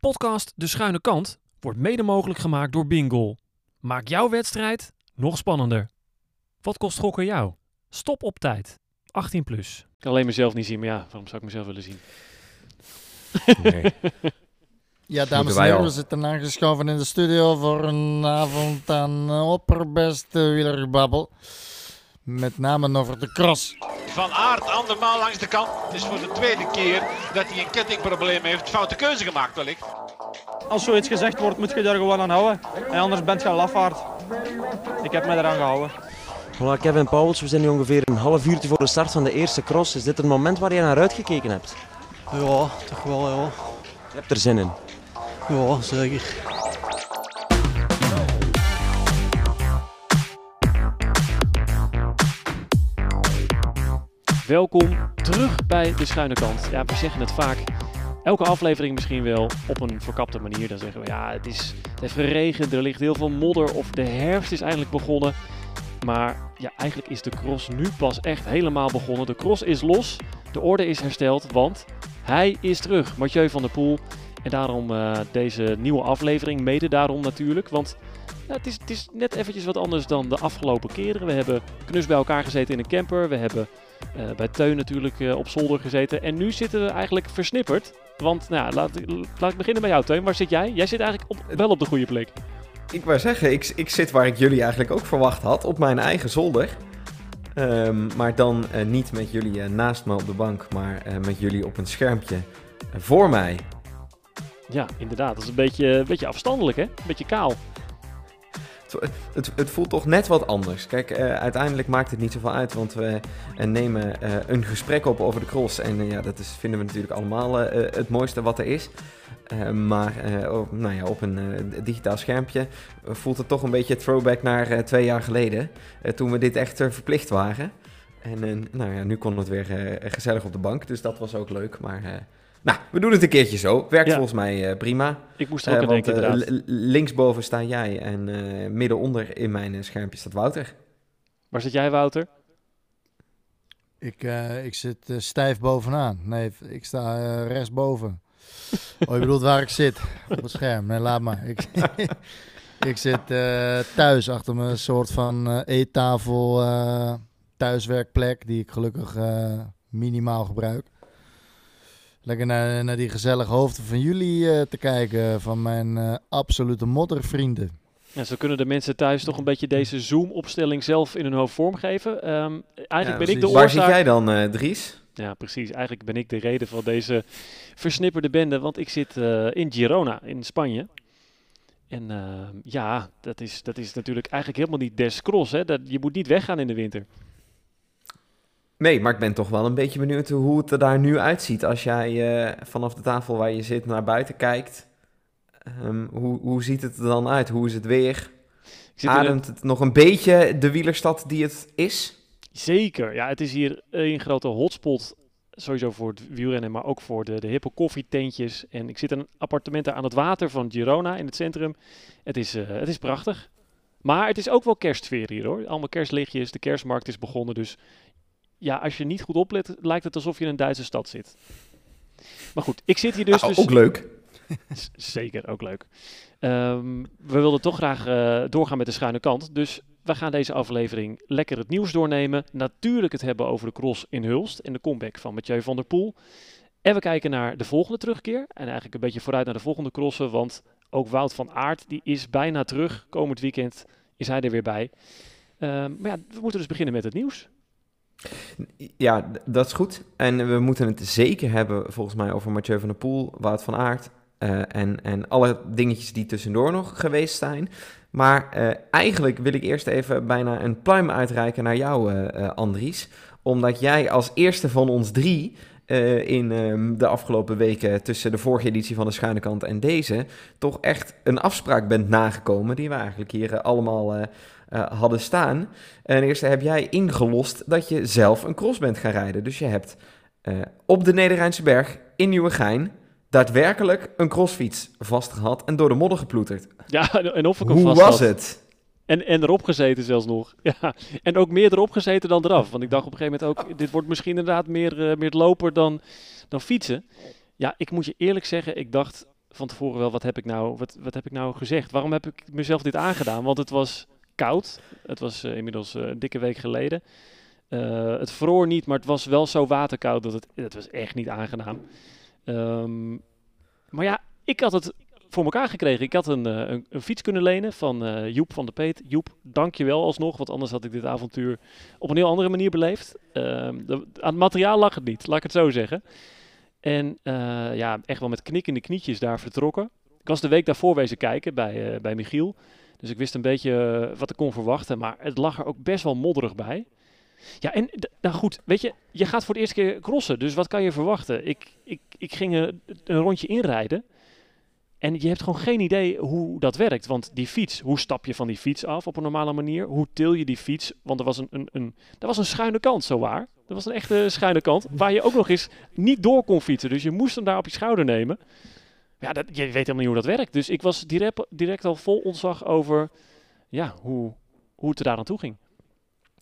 Podcast De Schuine Kant wordt mede mogelijk gemaakt door Bingo. Maak jouw wedstrijd nog spannender. Wat kost gokken jou? Stop op tijd. 18 plus. Ik kan alleen mezelf niet zien, maar ja, waarom zou ik mezelf willen zien? Nee. Ja, dames en heren, we zitten aangeschoven in de studio voor een avond aan opperbeste wielerbabbel. Met name over de cross. Van Aert andermaal langs de kant. Het is voor de tweede keer dat hij een kettingprobleem heeft. Foute keuze gemaakt wellicht. Als zoiets gezegd wordt, moet je er gewoon aan houden. En anders bent je een lafaard. Ik heb me eraan gehouden. Voilà, Kevin Pauwels, we zijn nu ongeveer een half uurtje voor de start van de eerste cross. Is dit het moment waar je naar uitgekeken hebt? Ja, toch wel, ja. Je hebt er zin in. Ja, zeker. Welkom terug bij De Schuine Kant. Ja, we zeggen het vaak. Elke aflevering misschien wel op een verkapte manier. Dan zeggen we, ja, het, is, het heeft geregend, er ligt heel veel modder of de herfst is eindelijk begonnen. Maar ja, eigenlijk is de cross nu pas echt helemaal begonnen. De cross is los, de orde is hersteld, want hij is terug. Mathieu van der Poel. En daarom eh, deze nieuwe aflevering, mede daarom natuurlijk. Want het, is, het is net eventjes wat anders dan de afgelopen keren. We hebben knus bij elkaar gezeten in een camper. We hebben eh, bij Teun natuurlijk eh, op zolder gezeten. En nu zitten we eigenlijk versnipperd. Want nou, ja, laat, laat ik beginnen bij jou, Teun. Waar zit jij? Jij zit eigenlijk op, wel op de goede plek. Ik wou zeggen, ik, ik zit waar ik jullie eigenlijk ook verwacht had, op mijn eigen zolder. Ehm, maar dan eh, niet met jullie naast me op de bank, maar met jullie op een schermpje voor mij. Ja, inderdaad. Dat is een beetje, een beetje afstandelijk, hè? Een beetje kaal. Het, het, voelt toch net wat anders. Kijk, eh, uiteindelijk maakt het niet zoveel uit, want we eh, nemen eh, een gesprek op over de cross. En ja, dat is, vinden we natuurlijk allemaal het mooiste wat er is. Maar op, nou ja, op een digitaal schermpje voelt het toch een beetje throwback naar twee jaar geleden. toen we dit echt verplicht waren. En nou ja, nu kon het weer gezellig op de bank, dus dat was ook leuk. Maar nou, we doen het een keertje zo. Werkt Ja. volgens mij eh, prima. Ik moest er ook aan want denken, eh, linksboven sta jij en eh, middenonder in mijn schermpje staat Wouter. Waar zit jij, Wouter? Ik, eh, ik zit stijf bovenaan. Nee, ik sta rechtsboven. Oh, je bedoelt waar ik zit? Op het scherm. Nee, laat maar. Ik, ik zit eh, thuis achter mijn soort van eh, eettafel eh, thuiswerkplek, die ik gelukkig eh, minimaal gebruik. Lekker naar, naar die gezellige hoofden van jullie eh, te kijken, van mijn eh, absolute moddervrienden. Ja, zo kunnen de mensen thuis toch een beetje deze Zoom-opstelling zelf in hun hoofd vormgeven. Ehm, eigenlijk Ja, ben ik de precies. Waar oorzaak... zit jij dan, eh, Dries? Ja, precies. Eigenlijk ben ik de reden van deze versnipperde bende, want ik zit eh, in Girona, in Spanje. En ja, dat is, dat is natuurlijk eigenlijk helemaal niet des cross. Hè? Dat, je moet niet weggaan in de winter. Nee, maar ik ben toch wel een beetje benieuwd hoe het er daar nu uitziet als jij eh, vanaf de tafel waar je zit naar buiten kijkt. Ehm, hoe, hoe ziet het er dan uit? Hoe is het weer? Ademt het nog een beetje de wielerstad die het is? Zeker. Ja, het is hier een grote hotspot. Sowieso voor het wielrennen, maar ook voor de, de hippe koffietentjes. En ik zit in een appartement aan het water van Girona in het centrum. Het is, eh, het is prachtig. Maar het is ook wel kerstsfeer hier hoor. Allemaal kerstlichtjes, de kerstmarkt is begonnen. Dus ja, als je niet goed oplet, lijkt het alsof je in een Duitse stad zit. Maar goed, ik zit hier dus... Nou, dus ook leuk. Zeker, ook leuk. Ehm, we wilden toch graag eh, doorgaan met de schuine kant. Dus we gaan deze aflevering lekker het nieuws doornemen. Natuurlijk het hebben over de cross in Hulst en de comeback van Mathieu van der Poel. En we kijken naar de volgende terugkeer. En eigenlijk een beetje vooruit naar de volgende crossen. Want ook Wout van Aert die is bijna terug. Komend weekend is hij er weer bij. Ehm, maar ja, we moeten dus beginnen met het nieuws. Ja, dat is goed. En we moeten het zeker hebben, volgens mij, over Mathieu van der Poel, Wout van Aert eh, en, en alle dingetjes die tussendoor nog geweest zijn. Maar eh, eigenlijk wil ik eerst even bijna een pluim uitreiken naar jou, eh, Andries. Omdat jij als eerste van ons drie in ehm, de afgelopen weken tussen de vorige editie van de Schuine Kant en deze... toch echt een afspraak bent nagekomen die we eigenlijk hier allemaal eh, hadden staan. En eerst heb jij ingelost dat je zelf een cross bent gaan rijden. Dus je hebt eh, op de Nederrijnse berg in Nieuwegein daadwerkelijk een crossfiets vastgehad en door de modder geploeterd. Ja, en of ik hem Hoe vast was had. het? En, en erop gezeten zelfs nog. Ja. En ook meer erop gezeten dan eraf. Want ik dacht op een gegeven moment ook, dit wordt misschien inderdaad meer, eh, meer het loper dan, dan fietsen. Ja, ik moet je eerlijk zeggen, ik dacht, van tevoren wel, wat heb ik nou, wat, wat heb ik nou gezegd? Waarom heb ik mezelf dit aangedaan? Want het was koud. Het was eh, inmiddels eh, een dikke week geleden. Eh, het vroor niet, maar het was wel zo waterkoud dat het, het was echt niet aangenaam. Ehm, maar ja, ik had het voor elkaar gekregen. Ik had een, een, fiets kunnen lenen van Joep van de Peet. Joep, dank je wel alsnog, want anders had ik dit avontuur op een heel andere manier beleefd. Ehm, aan het materiaal lag het niet, laat ik het zo zeggen. En ja, echt wel met knikkende knietjes daar vertrokken. Ik was de week daarvoor wezen kijken bij, bij Michiel. Dus ik wist een beetje eh, wat ik kon verwachten. Maar het lag er ook best wel modderig bij. Ja, en nou goed, weet je, je gaat voor de eerste keer crossen. Dus wat kan je verwachten? Ik, ik, ik ging eh, een rondje inrijden. En je hebt gewoon geen idee hoe dat werkt. Want die fiets, hoe stap je van die fiets af op een normale manier? Hoe til je die fiets? Want er was een, een, een, er was een schuine kant, zo waar. Er was een echte schuine kant, waar je ook nog eens niet door kon fietsen. Dus je moest hem daar op je schouder nemen. Ja, dat, je weet helemaal niet hoe dat werkt. Dus ik was direct, direct al vol ontzag over ja, hoe, hoe het er daar aan toe ging.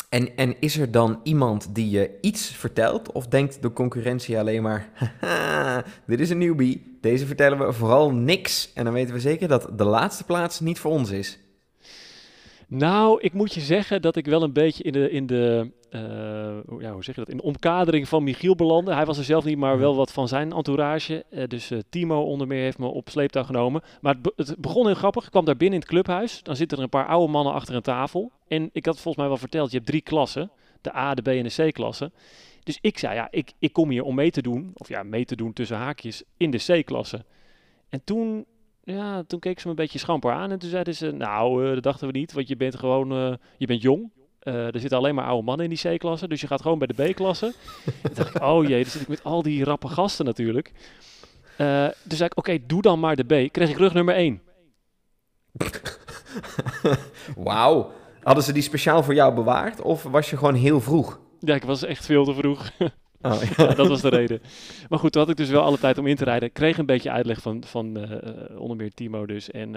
En, en is er dan iemand die je iets vertelt? Of denkt de concurrentie alleen maar... Haha, dit is een newbie. Deze vertellen we vooral niks. En dan weten we zeker dat de laatste plaats niet voor ons is. Nou, ik moet je zeggen dat ik wel een beetje in de, in de, eh, ja, hoe zeg je dat, in de omkadering van Michiel belandde. Hij was er zelf niet, maar wel wat van zijn entourage. Eh, dus eh, Timo onder meer heeft me op sleeptouw genomen. Maar het, be- het begon heel grappig. Ik kwam daar binnen in het clubhuis. Dan zitten er een paar oude mannen achter een tafel. En ik had volgens mij wel verteld, je hebt drie klassen. De A, de B en de C-klasse. Dus ik zei, ja, ik, ik kom hier om mee te doen. Of ja, mee te doen tussen haakjes in de C-klasse. En toen ja, toen keek ze me een beetje schamper aan en toen zeiden ze, nou, dat dachten we niet, want je bent gewoon, je bent jong. Eh, er zitten alleen maar oude mannen in die C-klasse, dus je gaat gewoon bij de B-klasse. dacht ik, oh jee, dan zit ik met al die rappe gasten natuurlijk. Eh dus zei ik, oké, doe dan maar de B. Kreeg ik rug nummer 1. Wauw. Hadden ze die speciaal voor jou bewaard? Of was je gewoon heel vroeg? Ja, ik was echt veel te vroeg. Oh, Ja, dat was de reden. Maar goed, toen had ik dus wel alle tijd om in te rijden. Ik kreeg een beetje uitleg van, van eh, onder meer Timo dus. En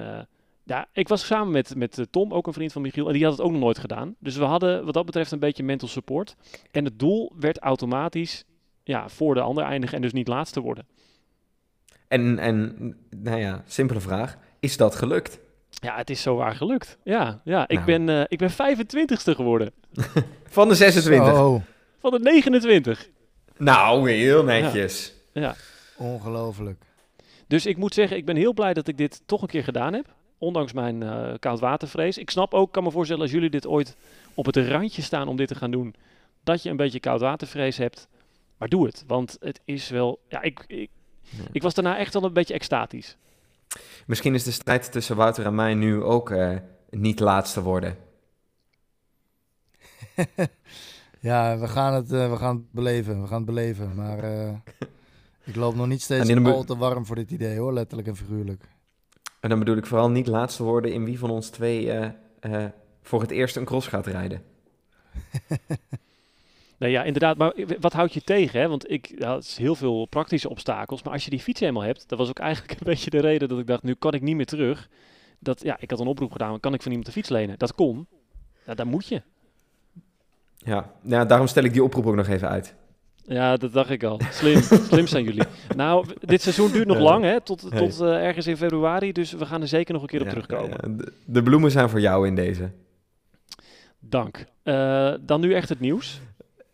ja, ik was samen met, met eh, Tom, ook een vriend van Michiel. En die had het ook nog nooit gedaan. Dus we hadden wat dat betreft een beetje mental support. En het doel werd automatisch ja, voor de ander eindigen en dus niet laatste worden. En, en, nou ja, simpele vraag. Is dat gelukt? Ja, het is zo waar gelukt. Ja, ja ik, Nou. ben, eh, ik ben 25ste geworden. Van de 26? Zo, Van de 29. Nou, heel netjes. Ja. ongelooflijk. Dus ik moet zeggen, ik ben heel blij dat ik dit toch een keer gedaan heb. Ondanks mijn eh koudwatervrees. Ik snap ook, kan me voorstellen als jullie dit ooit op het randje staan om dit te gaan doen, dat je een beetje koudwatervrees hebt. Maar doe het, want het is wel... Ja, ik, ik, Ja. ik was daarna echt wel een beetje extatisch. Misschien is de strijd tussen Wouter en mij nu ook eh, niet laatste worden. Ja, we gaan het, eh, we gaan het beleven. We gaan het beleven. Maar eh, ik loop nog niet steeds al te warm voor dit idee hoor, letterlijk en figuurlijk. En dan bedoel ik vooral niet laatste worden in wie van ons twee eh, eh, voor het eerst een cross gaat rijden. Nee, ja, inderdaad. Maar wat houdt je tegen? Hè? Want ik ja, het is heel veel praktische obstakels. Maar als je die fiets helemaal hebt, dat was ook eigenlijk een beetje de reden dat ik dacht, nu kan ik niet meer terug. Dat, ja, ik had een oproep gedaan, kan ik van iemand de fiets lenen? Dat kon. Ja, daar moet je. Ja, nou, daarom stel ik die oproep ook nog even uit. Ja, dat dacht ik al. Slim, slim zijn jullie. Nou, dit seizoen duurt nog lang, hè? Tot, Hey. tot eh, ergens in februari. Dus we gaan er zeker nog een keer op terugkomen. ja, de, de bloemen zijn voor jou in deze. Dank. Eh, dan nu echt het nieuws.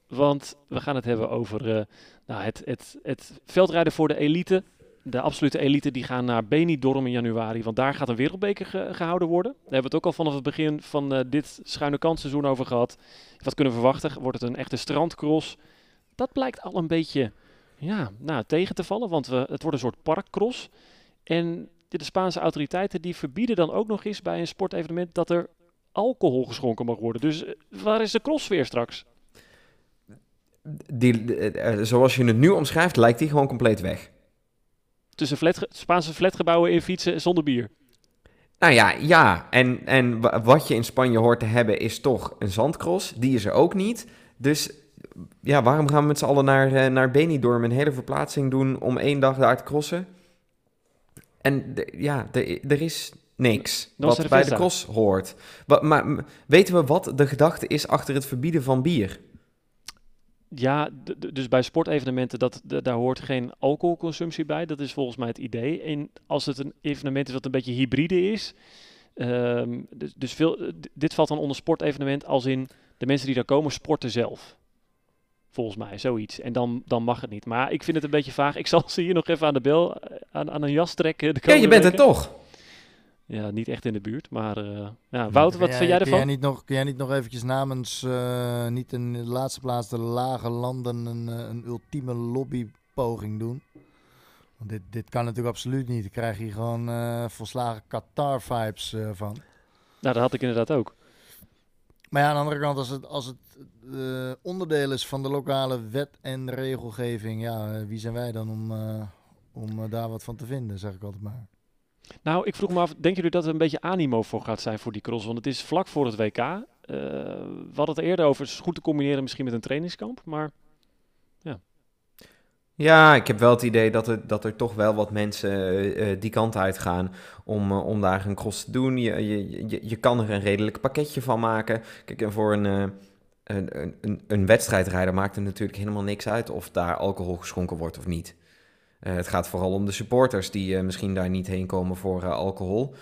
Want we gaan het hebben over eh, nou, het, het, het veldrijden voor de elite. De absolute elite die gaan naar Benidorm in januari. Want daar gaat een wereldbeker ge- gehouden worden. Daar hebben we het ook al vanaf het begin van dit schuine kansseizoen over gehad. Wat kunnen we verwachten? Wordt het een echte strandcross? Dat blijkt al een beetje ja, nou, tegen te vallen. Want we, het wordt een soort parkcross. En de Spaanse autoriteiten die verbieden dan ook nog eens bij een sportevenement dat er alcohol geschonken mag worden. Dus eh, waar is de crossfeer straks? Die, eh, eh, zoals je het nu omschrijft, lijkt die gewoon compleet weg. Tussen flatge- Spaanse flatgebouwen in fietsen zonder bier. Nou ja, ja. En, en wa- wat je in Spanje hoort te hebben is toch een zandcross. Die is er ook niet. Dus ja, waarom gaan we met z'n allen naar, eh, naar Benidorm een hele verplaatsing doen om één dag daar te crossen? En de- ja, de- er is niks wat bij de cross hoort. Maar m- weten we wat de gedachte is achter het verbieden van bier? Ja, dus bij sportevenementen, dat, daar hoort geen alcoholconsumptie bij. Dat is volgens mij het idee. En als het een evenement is wat een beetje hybride is. ehm, dus dus veel, dit valt dan onder sportevenement als in de mensen die daar komen sporten zelf. Volgens mij, zoiets. En dan, dan mag het niet. Maar ik vind het een beetje vaag. Ik zal ze hier nog even aan de bel, aan, aan een jas trekken. de Ja, je bent er toch. Ja, niet echt in de buurt. Maar eh, ja, Wouter, wat Kun vind jij kun jij ervan? niet nog, kun jij niet nog eventjes namens, eh, niet in de laatste plaats de lage landen, een, eh, een ultieme lobbypoging doen? Want dit, dit kan natuurlijk absoluut niet. Ik krijg hier gewoon eh, volslagen Qatar-vibes eh, van. Nou, dat had ik inderdaad ook. Maar ja, aan de andere kant, als het, als het onderdeel is van de lokale wet en regelgeving, ja, eh, wie zijn wij dan om, eh, om eh, daar wat van te vinden, zeg ik altijd maar. Nou, ik vroeg me af, denken jullie dat er een beetje animo voor gaat zijn voor die cross? Want het is vlak voor het WK. Eh, we hadden het er eerder over, het is goed te combineren misschien met een trainingskamp. Maar Ja, ik heb wel het idee dat er, dat er toch wel wat mensen die kant uit gaan om, om daar een cross te doen. Je, je, je, je kan er een redelijk pakketje van maken. Kijk, en voor een, eh, een, een- een, wedstrijdrijder maakt het natuurlijk helemaal niks uit of daar alcohol geschonken wordt of niet. Eh, het gaat vooral om de supporters die eh, misschien daar niet heen komen voor eh, alcohol.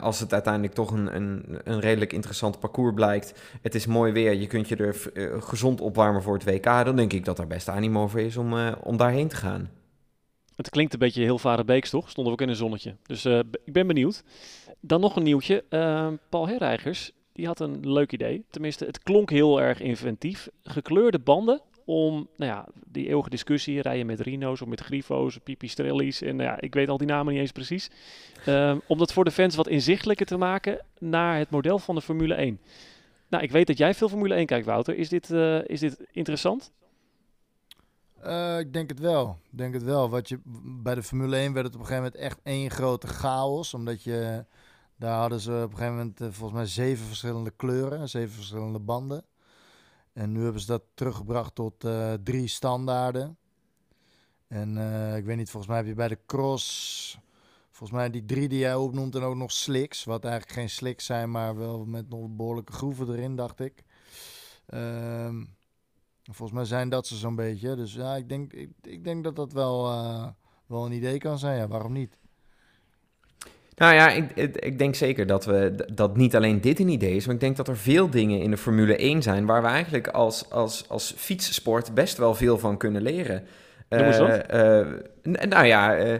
Als het uiteindelijk toch een, een, een redelijk interessant parcours blijkt, het is mooi weer, je kunt je er gezond opwarmen voor het WK, dan denk ik dat er best animo voor is om, om daarheen te gaan. het klinkt een beetje heel Varenbeeks, toch? Stonden we ook in een zonnetje. Dus ik ben benieuwd. Dan nog een nieuwtje. Paul Herreigers, die had een leuk idee. Tenminste, het klonk heel erg inventief. Gekleurde banden om, nou ja, die eeuwige discussie, rijden met Rino's of met Grifo's, Pipistrelli's en nou ja, ik weet al die namen niet eens precies. Ehm, om dat voor de fans wat inzichtelijker te maken naar het model van de Formule 1. Nou, ik weet dat jij veel Formule 1 kijkt, Wouter. Is dit, eh, is dit interessant? Eh, ik denk het wel. Denk het wel. Wat je, bij de Formule 1 werd het op een gegeven moment echt één grote chaos. Omdat je, daar hadden ze op een gegeven moment eh, volgens mij zeven verschillende kleuren, zeven verschillende banden. En nu hebben ze dat teruggebracht tot eh, drie standaarden. En eh, ik weet niet, volgens mij heb je bij de cross, volgens mij die drie die jij opnoemt en ook nog slicks. Wat eigenlijk geen slicks zijn, maar wel met nog behoorlijke groeven erin, dacht ik. Ehm, volgens mij zijn dat ze zo'n beetje. Dus ja, ik denk, ik, ik denk dat dat wel, wel een idee kan zijn. Ja, waarom niet? Nou ja, ik, ik, denk zeker dat, we, dat niet alleen dit een idee is, maar ik denk dat er veel dingen in de Formule 1 zijn waar we eigenlijk als, als, als fietssport best wel veel van kunnen leren. Noem eens wat. Eh, eh, nou ja, eh,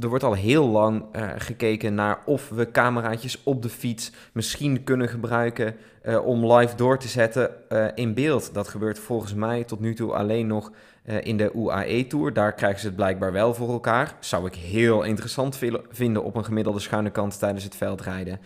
er wordt al heel lang gekeken naar of we cameraatjes op de fiets misschien kunnen gebruiken om live door te zetten in beeld. Dat gebeurt volgens mij tot nu toe alleen nog eh, in de UAE-tour. Daar krijgen ze het blijkbaar wel voor elkaar. Zou ik heel interessant vinden op een gemiddelde schuine kant tijdens het veldrijden.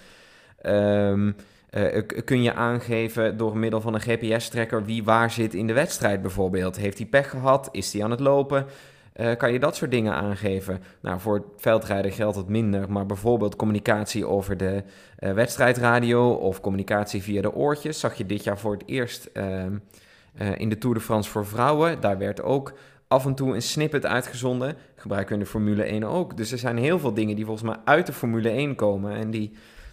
Ehm, eh, kun je aangeven door middel van een GPS-tracker wie waar zit in de wedstrijd bijvoorbeeld? Heeft hij pech gehad? Is hij aan het lopen? Eh, kan je dat soort dingen aangeven? Nou, voor het veldrijden geldt het minder, maar bijvoorbeeld communicatie over de wedstrijdradio of communicatie via de oortjes zag je dit jaar voor het eerst eh, in de Tour de France voor vrouwen. Daar werd ook af en toe een snippet uitgezonden. Gebruiken we in de Formule 1 ook. Dus er zijn heel veel dingen die volgens mij uit de Formule 1 komen en die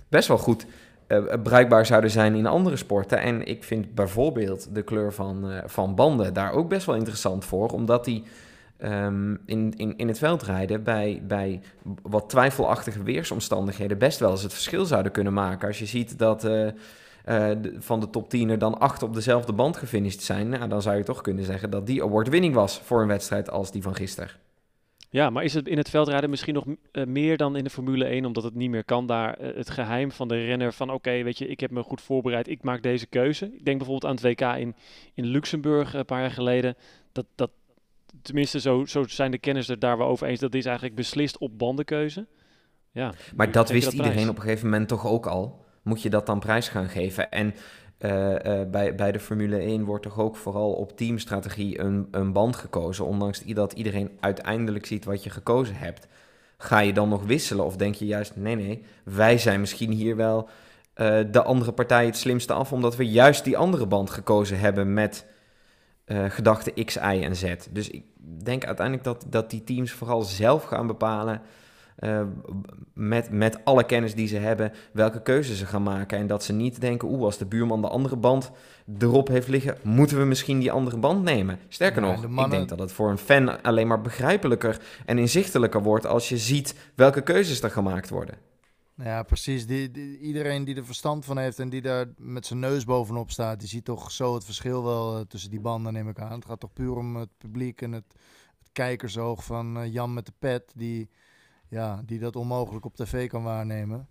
best wel goed eh, bruikbaar zouden zijn in andere sporten. En ik vind bijvoorbeeld de kleur van, eh, van banden daar ook best wel interessant voor, omdat die ehm, in, in, in het veldrijden bij, bij wat twijfelachtige weersomstandigheden best wel eens het verschil zouden kunnen maken. Als je ziet dat eh, eh, de- van de top 10 er dan acht op dezelfde band gefinished zijn, nou, dan zou je toch kunnen zeggen dat die award-winning was voor een wedstrijd als die van gisteren. Ja, maar is het in het veldrijden misschien nog eh, meer dan in de Formule 1, omdat het niet meer kan daar eh, het geheim van de renner van oké, weet je, ik heb me goed voorbereid, ik maak deze keuze. Ik denk bijvoorbeeld aan het WK in, in Luxemburg een paar jaar geleden, dat, dat tenminste zo, zo zijn de kenners het daar wel over eens, dat is eigenlijk beslist op bandenkeuze. Ja, Maar dat wist iedereen op een gegeven moment toch ook al. Moet je dat dan prijs gaan geven? En eh, eh, bij, bij de Formule 1 wordt toch ook vooral op teamstrategie een, een band gekozen. Ondanks dat iedereen uiteindelijk ziet wat je gekozen hebt. Ga je dan nog wisselen of denk je juist, nee nee, wij zijn misschien hier wel eh, de andere partij het slimste af, omdat we juist die andere band gekozen hebben met eh gedachten X, Y en Z. Dus ik denk uiteindelijk dat, dat die teams vooral zelf gaan bepalen eh, met, met alle kennis die ze hebben, welke keuzes ze gaan maken. En dat ze niet denken, oeh, als de buurman de andere band erop heeft liggen, moeten we misschien die andere band nemen. Sterker Ja, nog, de ik denk dat het voor een fan alleen maar begrijpelijker en inzichtelijker wordt als je ziet welke keuzes er gemaakt worden. Nou Ja, precies. Die, die- iedereen die er verstand van heeft en die daar met zijn neus bovenop staat, die ziet toch zo het verschil wel eh, tussen die banden, neem ik aan. Het gaat toch puur om het publiek en het, het kijkersoog van eh, Jan met de pet, die, ja, die dat onmogelijk op tv kan waarnemen.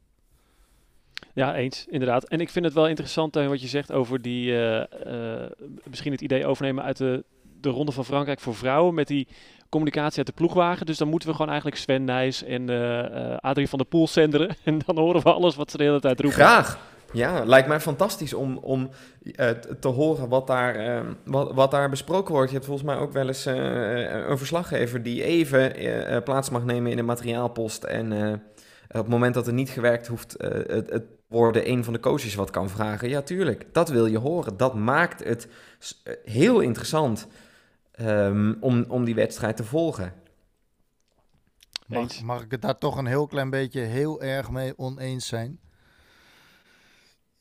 Ja, eens, inderdaad. En ik vind het wel interessant Teun, wat je zegt over die, eh, eh, misschien het idee overnemen uit de, de Ronde van Frankrijk voor vrouwen met die communicatie uit de ploegwagen. Dus dan moeten we gewoon eigenlijk Sven Nijs en eh eh, Adrie van der Poel zenderen. En dan horen we alles wat ze de hele tijd roepen. Graag. Ja, lijkt mij fantastisch om, om eh, te horen wat daar, eh, wat, wat daar besproken wordt. Je hebt volgens mij ook wel eens eh, een verslaggever die even eh, eh, plaats mag nemen in de materiaalpost. En eh, op het moment dat er niet gewerkt hoeft, eh, het, het worden een van de coaches wat kan vragen. Ja, tuurlijk. Dat wil je horen. Dat maakt het eh, heel interessant ehm, om, om die wedstrijd te volgen. Mag, mag ik het daar toch een heel klein beetje heel erg mee oneens zijn?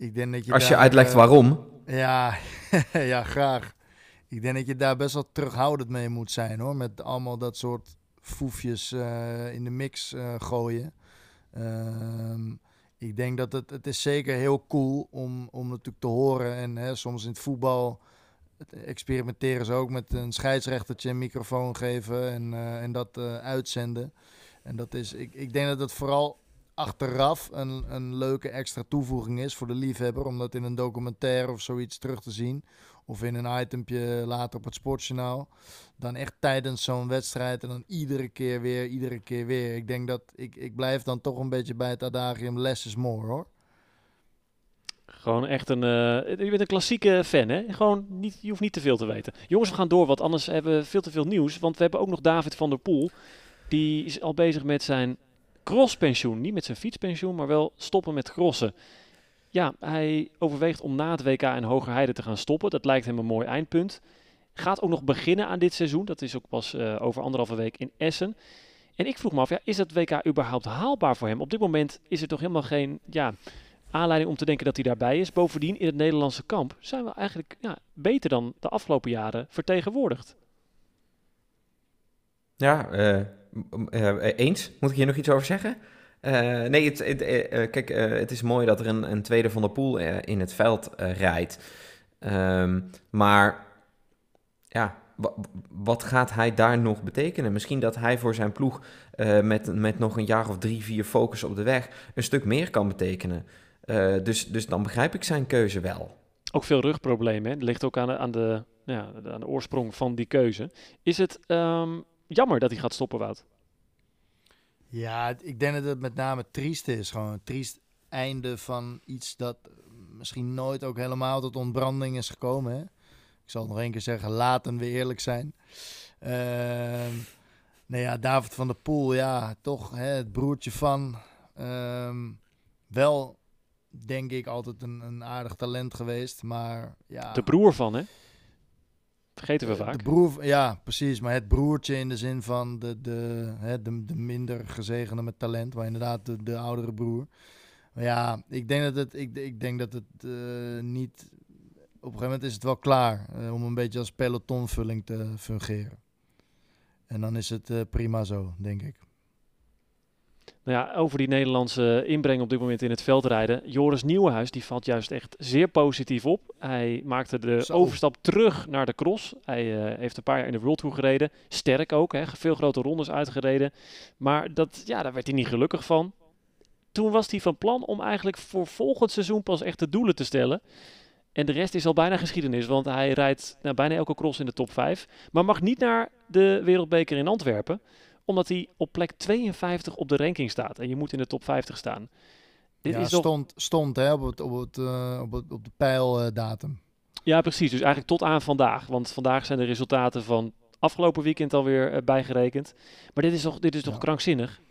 Ik denk dat je Als je uitlegt eh, waarom. Ja, ja, graag. Ik denk dat je daar best wel terughoudend mee moet zijn hoor. Met allemaal dat soort foefjes eh, in de mix eh, gooien. Ehm, ik denk dat het, het is zeker heel cool om, om natuurlijk te horen. En hè, soms in het voetbal experimenteren ze ook met een scheidsrechtertje een microfoon geven en, en dat uitzenden. En dat is, ik, ik denk dat het vooral achteraf een, een leuke extra toevoeging is voor de liefhebber. Om dat in een documentaire of zoiets terug te zien. Of in een itempje later op het sportjournaal. Dan echt tijdens zo'n wedstrijd en dan iedere keer weer, iedere keer weer. Ik denk dat, ik, ik blijf dan toch een beetje bij het adagium less is more hoor. Gewoon echt een. eh, je bent een klassieke fan, hè? Gewoon niet, je hoeft niet te veel te weten. Jongens, we gaan door, want anders hebben we veel te veel nieuws. Want we hebben ook nog David van der Poel. Die is al bezig met zijn crosspensioen. Niet met zijn fietspensioen, maar wel stoppen met crossen. Ja, hij overweegt om na het WK in Hogerheide te gaan stoppen. Dat lijkt hem een mooi eindpunt. Gaat ook nog beginnen aan dit seizoen. Dat is ook pas eh, over anderhalve week in Essen. En ik vroeg me af, ja, is dat WK überhaupt haalbaar voor hem? Op dit moment is er toch helemaal geen ja, aanleiding om te denken dat hij daarbij is. Bovendien, in het Nederlandse kamp zijn we eigenlijk ja, beter dan de afgelopen jaren vertegenwoordigd. Ja, eh, eens. Moet ik hier nog iets over zeggen? Eh, nee, het, eh, eh, kijk, eh, het is mooi dat er een, een tweede van de pool eh, in het veld eh, rijdt. Ehm, maar ja, wa- wat gaat hij daar nog betekenen? Misschien dat hij voor zijn ploeg eh, met, met nog een jaar of drie, vier focus op de weg een stuk meer kan betekenen. Eh, dus, dus dan begrijp ik zijn keuze wel. Ook veel rugproblemen. Hè? Ligt ook aan de, aan, de, ja, aan de oorsprong van die keuze. Is het ehm, jammer dat hij gaat stoppen, Wout? Ja, ik denk dat het met name triest is. Gewoon een triest einde van iets dat misschien nooit ook helemaal tot ontbranding is gekomen. Hè? Ik zal nog één keer zeggen, laten we eerlijk zijn. Ehm nou ja, David van der Poel, ja, toch hè, het broertje van. ehm, wel, denk ik, altijd een, een aardig talent geweest. Maar ja... De broer van, hè? Vergeten we Eh, vaak. De broer, ja, precies. Maar het broertje in de zin van de, de, hè, de, de minder gezegende met talent, maar inderdaad de, de oudere broer. Maar ja, ik denk dat het, ik, ik denk dat het eh, niet. Op een gegeven moment is het wel klaar eh, om een beetje als pelotonvulling te fungeren. En dan is het prima zo, denk ik. Nou ja, over die Nederlandse inbreng op dit moment in het veldrijden. Joris Nieuwenhuis, die valt juist echt zeer positief op. Hij maakte de Zo. overstap terug naar de cross. Hij eh, heeft een paar jaar in de World Tour gereden. Sterk ook, hè, veel grote rondes uitgereden. Maar dat, ja, daar werd hij niet gelukkig van. Toen was hij van plan om eigenlijk voor volgend seizoen pas echt de doelen te stellen. En de rest is al bijna geschiedenis, want hij rijdt nou, bijna elke cross in de top 5. Maar mag niet naar de Wereldbeker in Antwerpen omdat hij op plek 52 op de ranking staat. En je moet in de top 50 staan. Dit ja, is nog... stond, stond hè, op, het, op, het, eh, op, het, op de pijldatum. Ja, precies. Dus eigenlijk tot aan vandaag. Want vandaag zijn de resultaten van afgelopen weekend alweer eh, bijgerekend. Maar dit is toch, dit is toch Ja. krankzinnig?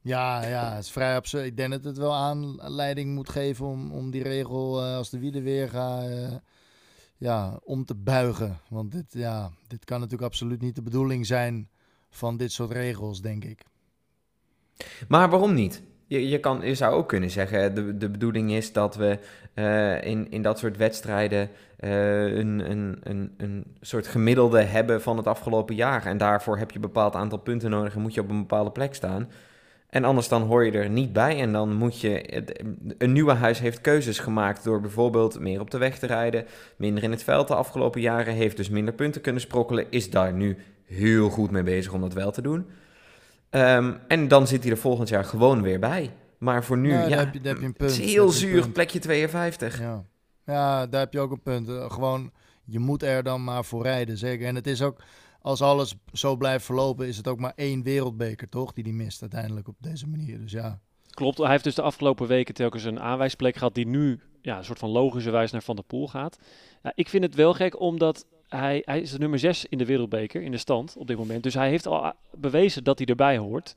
Ja, ja, het is vrij absurd. Ik denk dat het wel aanleiding moet geven om, om die regel eh, als de wielen weer gaan, ja, om te buigen. Want dit, ja, dit kan natuurlijk absoluut niet de bedoeling zijn van dit soort regels, denk ik. Maar waarom niet? Je, je, kan, je zou ook kunnen zeggen, de, de bedoeling is dat we eh, in, in dat soort wedstrijden eh, een, een, een, een soort gemiddelde hebben van het afgelopen jaar. En daarvoor heb je een bepaald aantal punten nodig en moet je op een bepaalde plek staan. En anders dan hoor je er niet bij. En dan moet je. Een nieuwe huis heeft keuzes gemaakt door bijvoorbeeld meer op de weg te rijden. Minder in het veld de afgelopen jaren. Heeft dus minder punten kunnen sprokkelen. Is daar nu heel goed mee bezig om dat wel te doen. Ehm, en dan zit hij er volgend jaar gewoon weer bij. Maar voor nu, Ja, ja, daar heb je- heb je punt. het is heel zuur, plekje 52. Ja. ja, daar heb je ook een punt. Eh, gewoon, je moet er dan maar voor rijden, zeker. En het is ook, als alles zo blijft verlopen, is het ook maar één wereldbeker, toch? Die die mist uiteindelijk op deze manier. Dus ja. Klopt, hij heeft dus de afgelopen weken telkens een aanwijsplek gehad die nu ja, een soort van logischerwijs naar Van der Poel gaat. Ja, ik vind het wel gek omdat hij, hij is de nummer 6 in de wereldbeker in de stand op dit moment. Dus hij heeft al bewezen dat hij erbij hoort.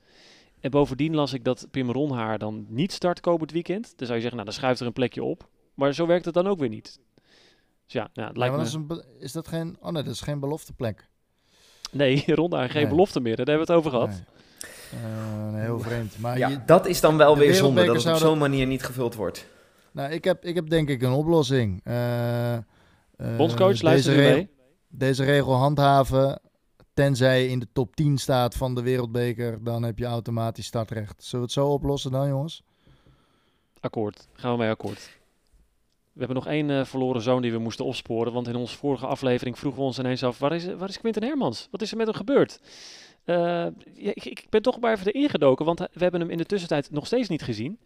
En bovendien las ik dat Pim Ronhaar dan niet start komend weekend. Dan zou je zeggen, nou dan schuift er een plekje op. Maar zo werkt het dan ook weer niet. Dus ja, nou, het Ja, lijkt maar me... is, een is dat geen... Oh nee, dat is geen belofteplek. Nee, Ronhaar geen Nee. belofte meer. Daar hebben we het over gehad. Nee. Eh, heel vreemd. Maar Ja, je, dat is dan wel weer zonde dat het op zo'n manier niet gevuld wordt. nou, ik, heb, ik heb denk ik een oplossing. Eh, eh, Bondscoach, luister mee. Deze regel handhaven, tenzij je in de top 10 staat van de wereldbeker, dan heb je automatisch startrecht. Zullen we het zo oplossen dan, jongens? Akkoord, gaan we mee akkoord. We hebben nog één eh, verloren zoon die we moesten opsporen. Want in onze vorige aflevering vroegen we ons ineens af: waar is, waar is Quinten Hermans? Wat is er met hem gebeurd? Eh, ik, ik ben toch maar even erin gedoken, want we hebben hem in de tussentijd nog steeds niet gezien.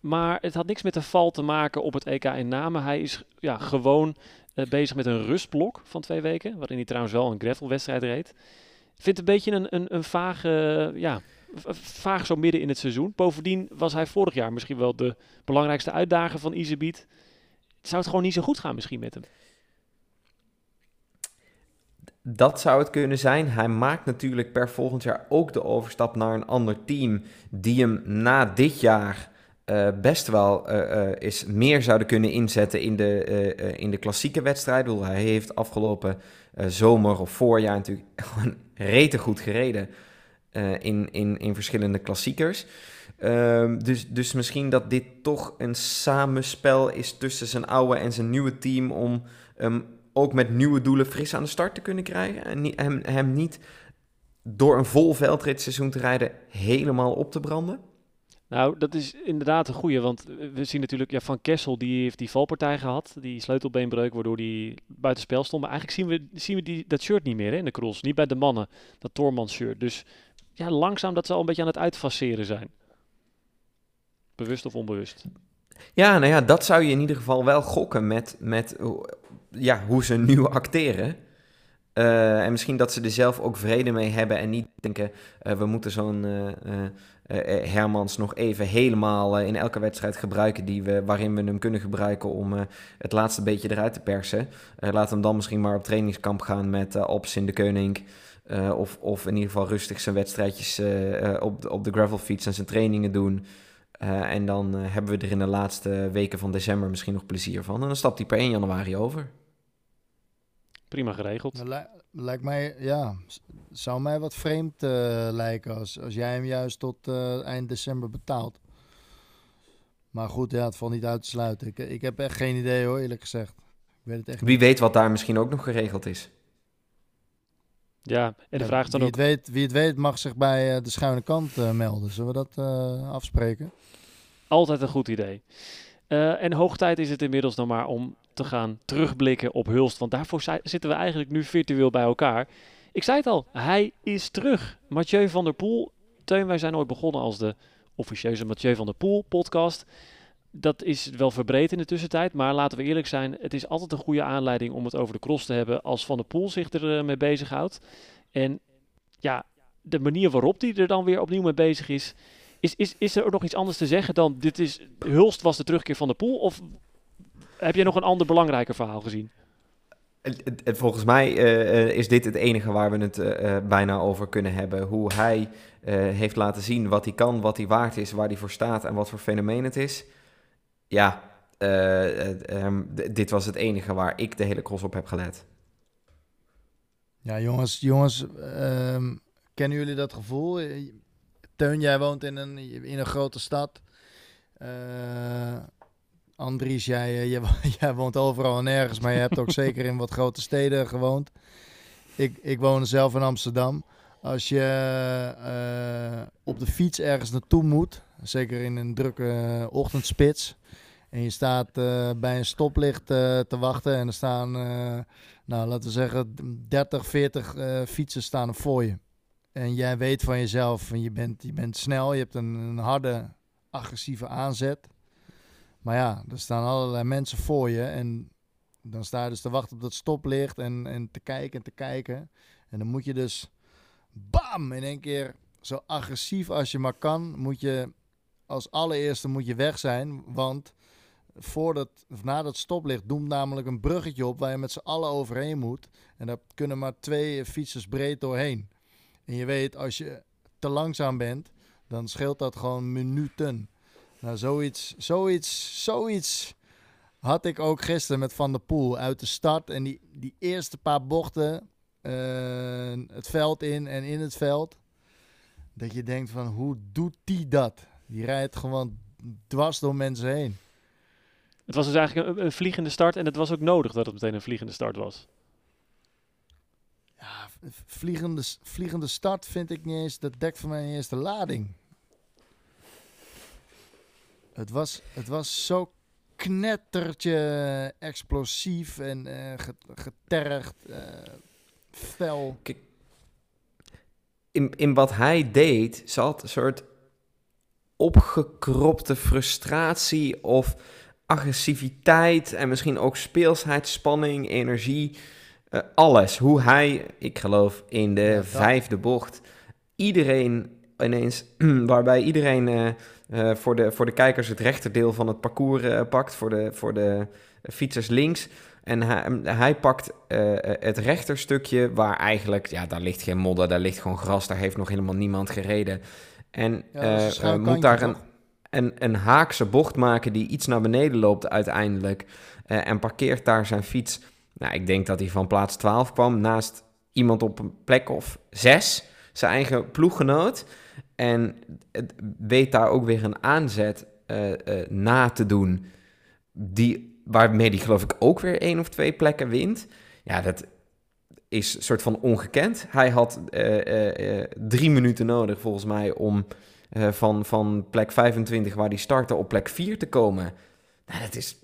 Maar het had niks met de val te maken op het EK in Namen. Hij is ja, gewoon eh, bezig met een rustblok van twee weken. Waarin hij trouwens wel een gravelwedstrijd reed. Ik vind het een beetje een, een, een vage, ja, vaag zo midden in het seizoen. Bovendien was hij vorig jaar misschien wel de belangrijkste uitdager van Iserbiet. Zou het gewoon niet zo goed gaan misschien met hem? Dat zou het kunnen zijn. Hij maakt natuurlijk per volgend jaar ook de overstap naar een ander team. Die hem na dit jaar eh, best wel eh, is meer zouden kunnen inzetten in de, in de klassieke wedstrijd. Hij heeft afgelopen zomer of voorjaar natuurlijk gewoon rete goed gereden. in, in, in verschillende klassiekers. Ehm, dus, dus misschien dat dit toch een samenspel is tussen zijn oude en zijn nieuwe team om hem ook met nieuwe doelen fris aan de start te kunnen krijgen. En hem, hem niet door een vol veldritseizoen te rijden helemaal op te branden. Nou, dat is inderdaad een goeie, want we zien natuurlijk ja, Van Kessel, die heeft die valpartij gehad, die sleutelbeenbreuk, waardoor die buitenspel stond. Maar eigenlijk zien we, zien we die, dat shirt niet meer hè, in de cross, niet bij de mannen, dat Tormans shirt. Dus ja, langzaam dat ze al een beetje aan het uitfaceren zijn. Bewust of onbewust. Ja, nou ja, dat zou je in ieder geval wel gokken met, met hoe- ja, hoe ze nu acteren. Eh, en misschien dat ze er zelf ook vrede mee hebben en niet denken... eh, we moeten zo'n eh, eh, eh, Hermans nog even helemaal eh, in elke wedstrijd gebruiken... Die we, waarin we hem kunnen gebruiken om eh, het laatste beetje eruit te persen. Eh, laat hem dan misschien maar op trainingskamp gaan met eh Ops in de Koning... Eh, of, of in ieder geval rustig zijn wedstrijdjes eh, eh, op, de, op de gravelfiets en zijn trainingen doen... Eh, en dan eh, hebben we er in de laatste weken van december misschien nog plezier van. En dan stapt hij per 1 januari over. Prima geregeld. Lijkt mij, ja, zou mij wat vreemd eh, lijken als, als jij hem juist tot eh, eind december betaalt. Maar goed, ja, het valt niet uit te sluiten. Ik, ik heb echt geen idee hoor, eerlijk gezegd. Ik weet het echt Wie weet wat daar misschien ook nog geregeld is. Ja, en de Ja, vraag is dan wie ook, Het weet, wie het weet mag zich bij eh, de schuine kant melden. Zullen we dat eh, afspreken? Altijd een goed idee. Eh, en hoog tijd is het inmiddels dan maar om te gaan terugblikken op Hulst. Want daarvoor zi- zitten we eigenlijk nu virtueel bij elkaar. Ik zei het al, hij is terug. Mathieu van der Poel. Teun, wij zijn ooit begonnen als de officieuze Mathieu van der Poel podcast. Dat is wel verbreed in de tussentijd. Maar laten we eerlijk zijn, het is altijd een goede aanleiding om het over de cross te hebben als Van der Poel zich ermee mee bezighoudt. En ja, de manier waarop hij er dan weer opnieuw mee bezig is, is, is, is er ook nog iets anders te zeggen dan dit is Hulst was de terugkeer van de pool? Of heb je nog een ander belangrijker verhaal gezien? Het- het- het- Volgens mij eh, eh, is dit het enige waar we het eh, bijna over kunnen hebben. Hoe hij eh, heeft laten zien wat hij kan, wat hij waard is, waar hij voor staat en wat voor fenomeen het is. Ja, eh, eh, ehm, dit was het enige waar ik de hele cross op heb gelet. Ja, jongens, jongens, ehm, kennen jullie dat gevoel? Teun, jij woont in een, in een grote stad. Eh, Andries, jij, eh, jij, woont overal en nergens, maar je hebt ook zeker in wat grote steden gewoond. Ik, ik woon zelf in Amsterdam. Als je eh, op de fiets ergens naartoe moet, zeker in een drukke ochtendspits, en je staat bij een stoplicht te wachten en er staan, nou laten we zeggen, 30, 40 eh, fietsen staan voor je. En jij weet van jezelf, en je bent, je bent snel, je hebt een, een harde, agressieve aanzet. Maar ja, er staan allerlei mensen voor je en dan sta je dus te wachten op dat stoplicht en, en te kijken en te kijken. En dan moet je dus, bam, in één keer zo agressief als je maar kan, moet je als allereerste moet je weg zijn, want voor dat, na dat stoplicht doemt namelijk een bruggetje op waar je met z'n allen overheen moet. En daar kunnen maar twee fietsers breed doorheen. En je weet, als je te langzaam bent, dan scheelt dat gewoon minuten. Nou, zoiets, zoiets, zoiets had ik ook gisteren met Van der Poel uit de start. En die, die eerste paar bochten, eh, het veld in en in het veld. Dat je denkt van, hoe doet die dat? Die rijdt gewoon dwars door mensen heen. Het was dus eigenlijk een, een vliegende start en het was ook nodig dat het meteen een vliegende start was. Ja, vliegende, vliegende start vind ik niet eens, dat dekt voor mij niet eens de lading. Het was, het was zo knettertje explosief en ge- getergd, eh, fel. in, in wat hij deed zat een soort opgekropte frustratie of agressiviteit en misschien ook speelsheid, spanning, energie. Eh, alles. Hoe hij, ik geloof, in de Ja, vijfde bocht iedereen ineens, waarbij iedereen eh, eh, voor, de, voor de kijkers het rechterdeel van het parcours pakt, voor de, voor de fietsers links. En hij, hij pakt het rechterstukje waar eigenlijk, ja, daar ligt geen modder, daar ligt gewoon gras, daar heeft nog helemaal niemand gereden. En Ja, moet daar een, een, een haakse bocht maken die iets naar beneden loopt uiteindelijk. en parkeert daar zijn fiets. Nou, ik denk dat hij van plaats 12 kwam naast iemand op een plek of 6, zijn eigen ploeggenoot. En weet daar ook weer een aanzet eh, eh, na te doen. Die, waarmee die geloof ik ook weer één of twee plekken wint. Ja, dat is een soort van ongekend. Hij had eh, drie minuten nodig volgens mij om van, van plek 25 waar hij startte op plek 4 te komen. Nou, dat is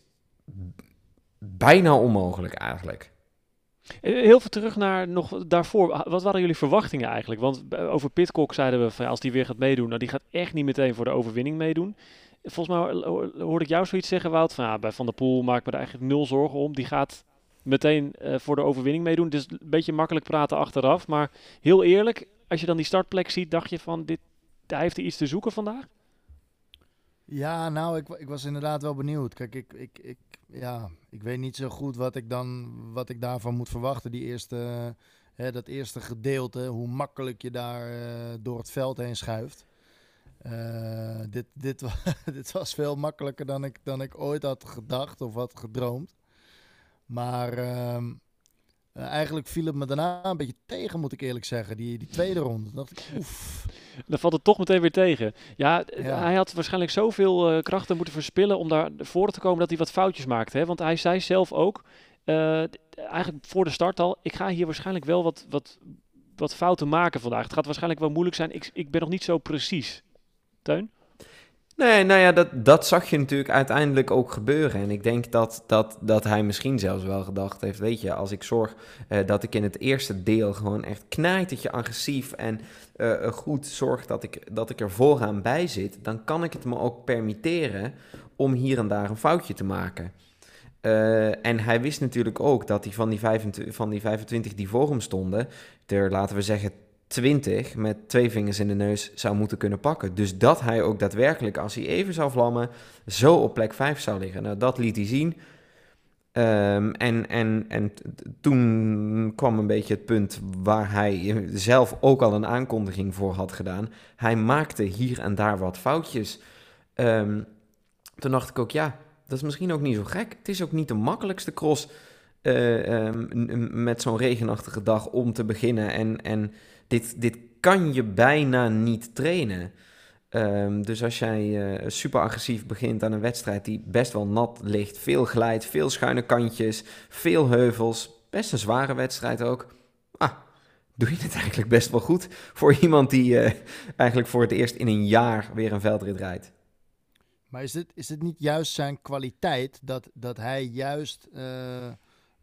bijna onmogelijk eigenlijk. Eh, Heel veel terug naar nog daarvoor. Wat waren jullie verwachtingen eigenlijk? Want eh, over Pitcock zeiden we van als die weer gaat meedoen, nou die gaat echt niet meteen voor de overwinning meedoen. Volgens mij ho- hoorde ik jou zoiets zeggen, Wout, van Van der Poel maak me er eigenlijk nul zorgen om. Die gaat meteen eh, voor de overwinning meedoen. Dus een beetje makkelijk praten achteraf. Maar heel eerlijk, als je dan die startplek ziet, dacht je van dit, hij heeft er iets te zoeken vandaag? Ja, nou, ik, ik was inderdaad wel benieuwd. Kijk, ik, ik, ik, ja, ik weet niet zo goed wat ik dan wat ik daarvan moet verwachten. Die eerste, hè, dat eerste gedeelte, hoe makkelijk je daar eh, door het veld heen schuift. Eh, dit, dit, dit was veel makkelijker dan ik, dan ik ooit had gedacht of had gedroomd. Maar ehm, eh, eigenlijk viel het me daarna een beetje tegen, moet ik eerlijk zeggen. Die, die tweede ronde. Dacht ik, oef. Dan valt het toch meteen weer tegen. Ja, eh, Ja. hij had waarschijnlijk zoveel eh, krachten moeten verspillen om daar voor te komen dat hij wat foutjes maakte. Hè? Want hij zei zelf ook, eh, eigenlijk voor de start al, ik ga hier waarschijnlijk wel wat, wat, wat fouten maken vandaag. Het gaat waarschijnlijk wel moeilijk zijn. Ik, ik ben nog niet zo precies. Teun? Nee, nou ja, dat, dat zag je natuurlijk uiteindelijk ook gebeuren. En ik denk dat, dat, dat hij misschien zelfs wel gedacht heeft... weet je, als ik zorg eh, dat ik in het eerste deel gewoon echt knijtertje agressief... en eh, goed zorg dat ik, dat ik er vooraan bij zit... dan kan ik het me ook permitteren om hier en daar een foutje te maken. Eh, en hij wist natuurlijk ook dat hij van die 25, van die 25 die voor hem stonden... er, laten we zeggen, 20 met twee vingers in de neus zou moeten kunnen pakken. Dus dat hij ook daadwerkelijk, als hij even zou vlammen, zo op plek 5 zou liggen. Nou, dat liet hij zien. Ehm, en en, en toen kwam een beetje het punt waar hij zelf ook al een aankondiging voor had gedaan. Hij maakte hier en daar wat foutjes. Ehm, toen dacht ik ook, ja, dat is misschien ook niet zo gek. Het is ook niet de makkelijkste cross eh, ehm, met zo'n regenachtige dag om te beginnen. En, en dit, dit kan je bijna niet trainen. Ehm, dus als jij eh, super agressief begint aan een wedstrijd die best wel nat ligt, veel glijdt, veel schuine kantjes, veel heuvels, best een zware wedstrijd ook. Ah, doe je het eigenlijk best wel goed voor iemand die eh, eigenlijk voor het eerst in een jaar weer een veldrit rijdt. Maar is het, is het niet juist zijn kwaliteit dat, dat hij juist eh,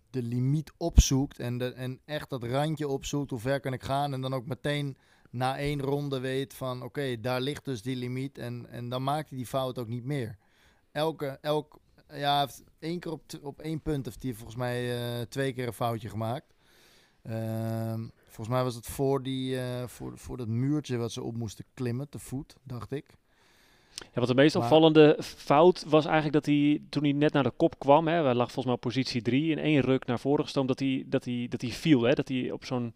de limiet opzoekt en, en echt dat randje opzoekt, hoe ver kan ik gaan en dan ook meteen na één ronde weet van oké, daar ligt dus die limiet en, en dan maakt hij die fout ook niet meer. Elke, elk, ja, heeft één keer op, op één punt heeft hij volgens mij uh, twee keer een foutje gemaakt. Ehm, volgens mij was het voor, die, uh, voor, voor dat muurtje wat ze op moesten klimmen, te voet, dacht ik. Ja, wat de meest opvallende fout was eigenlijk dat hij, toen hij net naar de kop kwam, hè, hij lag volgens mij op positie 3, in één ruk naar voren gestoomd, dat hij, dat hij, dat hij viel. Hè, dat hij op zo'n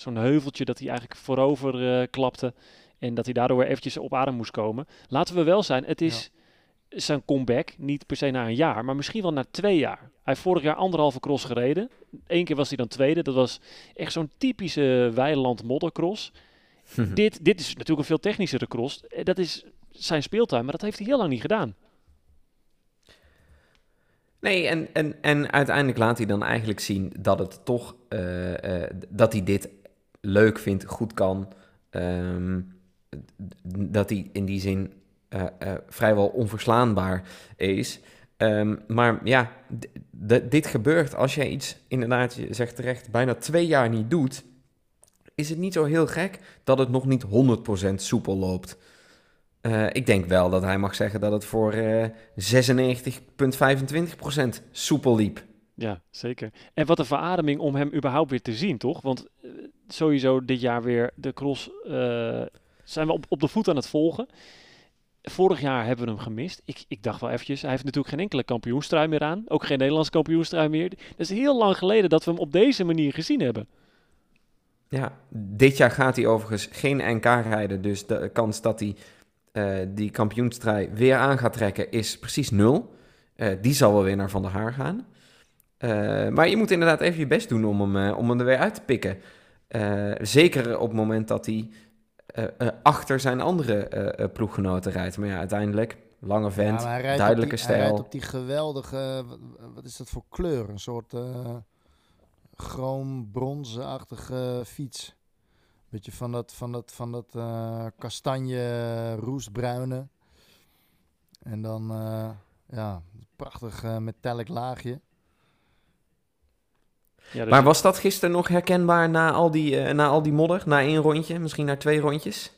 zo'n heuveltje, dat hij eigenlijk voorover uh, klapte. En dat hij daardoor weer eventjes op adem moest komen. Laten we wel zijn, het is zijn comeback, niet per se na een jaar, maar misschien wel na twee jaar. Hij heeft vorig jaar anderhalve cross gereden. Eén keer was hij dan tweede. Dat was echt zo'n typische weiland moddercross. dit, dit is natuurlijk een veel technischere cross. Eh, dat is zijn speeltuin, maar dat heeft hij heel lang niet gedaan. Nee, en, en, en uiteindelijk laat hij dan eigenlijk zien dat het toch uh, uh, dat hij dit leuk vindt, goed kan. Um, dat hij in die zin uh, vrijwel onverslaanbaar is. Um, maar ja, dit gebeurt als jij iets, inderdaad, je zegt terecht, bijna twee jaar niet doet. Is het niet zo heel gek dat het nog niet 100% soepel loopt? Uh, ik denk wel dat hij mag zeggen dat het voor uh, 96,25% soepel liep. Ja, zeker. En wat een verademing om hem überhaupt weer te zien, toch? Want uh, sowieso dit jaar weer de cross zijn we op, op de voet aan het volgen. Vorig jaar hebben we hem gemist. Ik, ik dacht wel eventjes, hij heeft natuurlijk geen enkele kampioenstrui meer aan. Ook geen Nederlands kampioenstrui meer. Dat is heel lang geleden dat we hem op deze manier gezien hebben. Ja, dit jaar gaat hij overigens geen NK rijden. Dus de kans dat hij uh, die kampioenstrui weer aan gaat trekken is precies nul. Uh, die zal wel weer naar Van der Haar gaan. Uh, maar je moet inderdaad even je best doen om hem, om hem er weer uit te pikken. zeker op het moment dat hij achter zijn andere ploeggenoten rijdt. Maar ja, uiteindelijk, lange vent, ja, duidelijke die, stijl. Hij rijdt op die geweldige, wat is dat voor kleur? Een soort chroom bronzenachtige fiets. Beetje van dat, van dat, van dat uh, kastanje roestbruine. En dan, uh, ja, prachtig uh, metallic laagje. Ja, dus maar was dat gisteren nog herkenbaar na al, die, na al die modder? Na één rondje? Misschien na twee rondjes?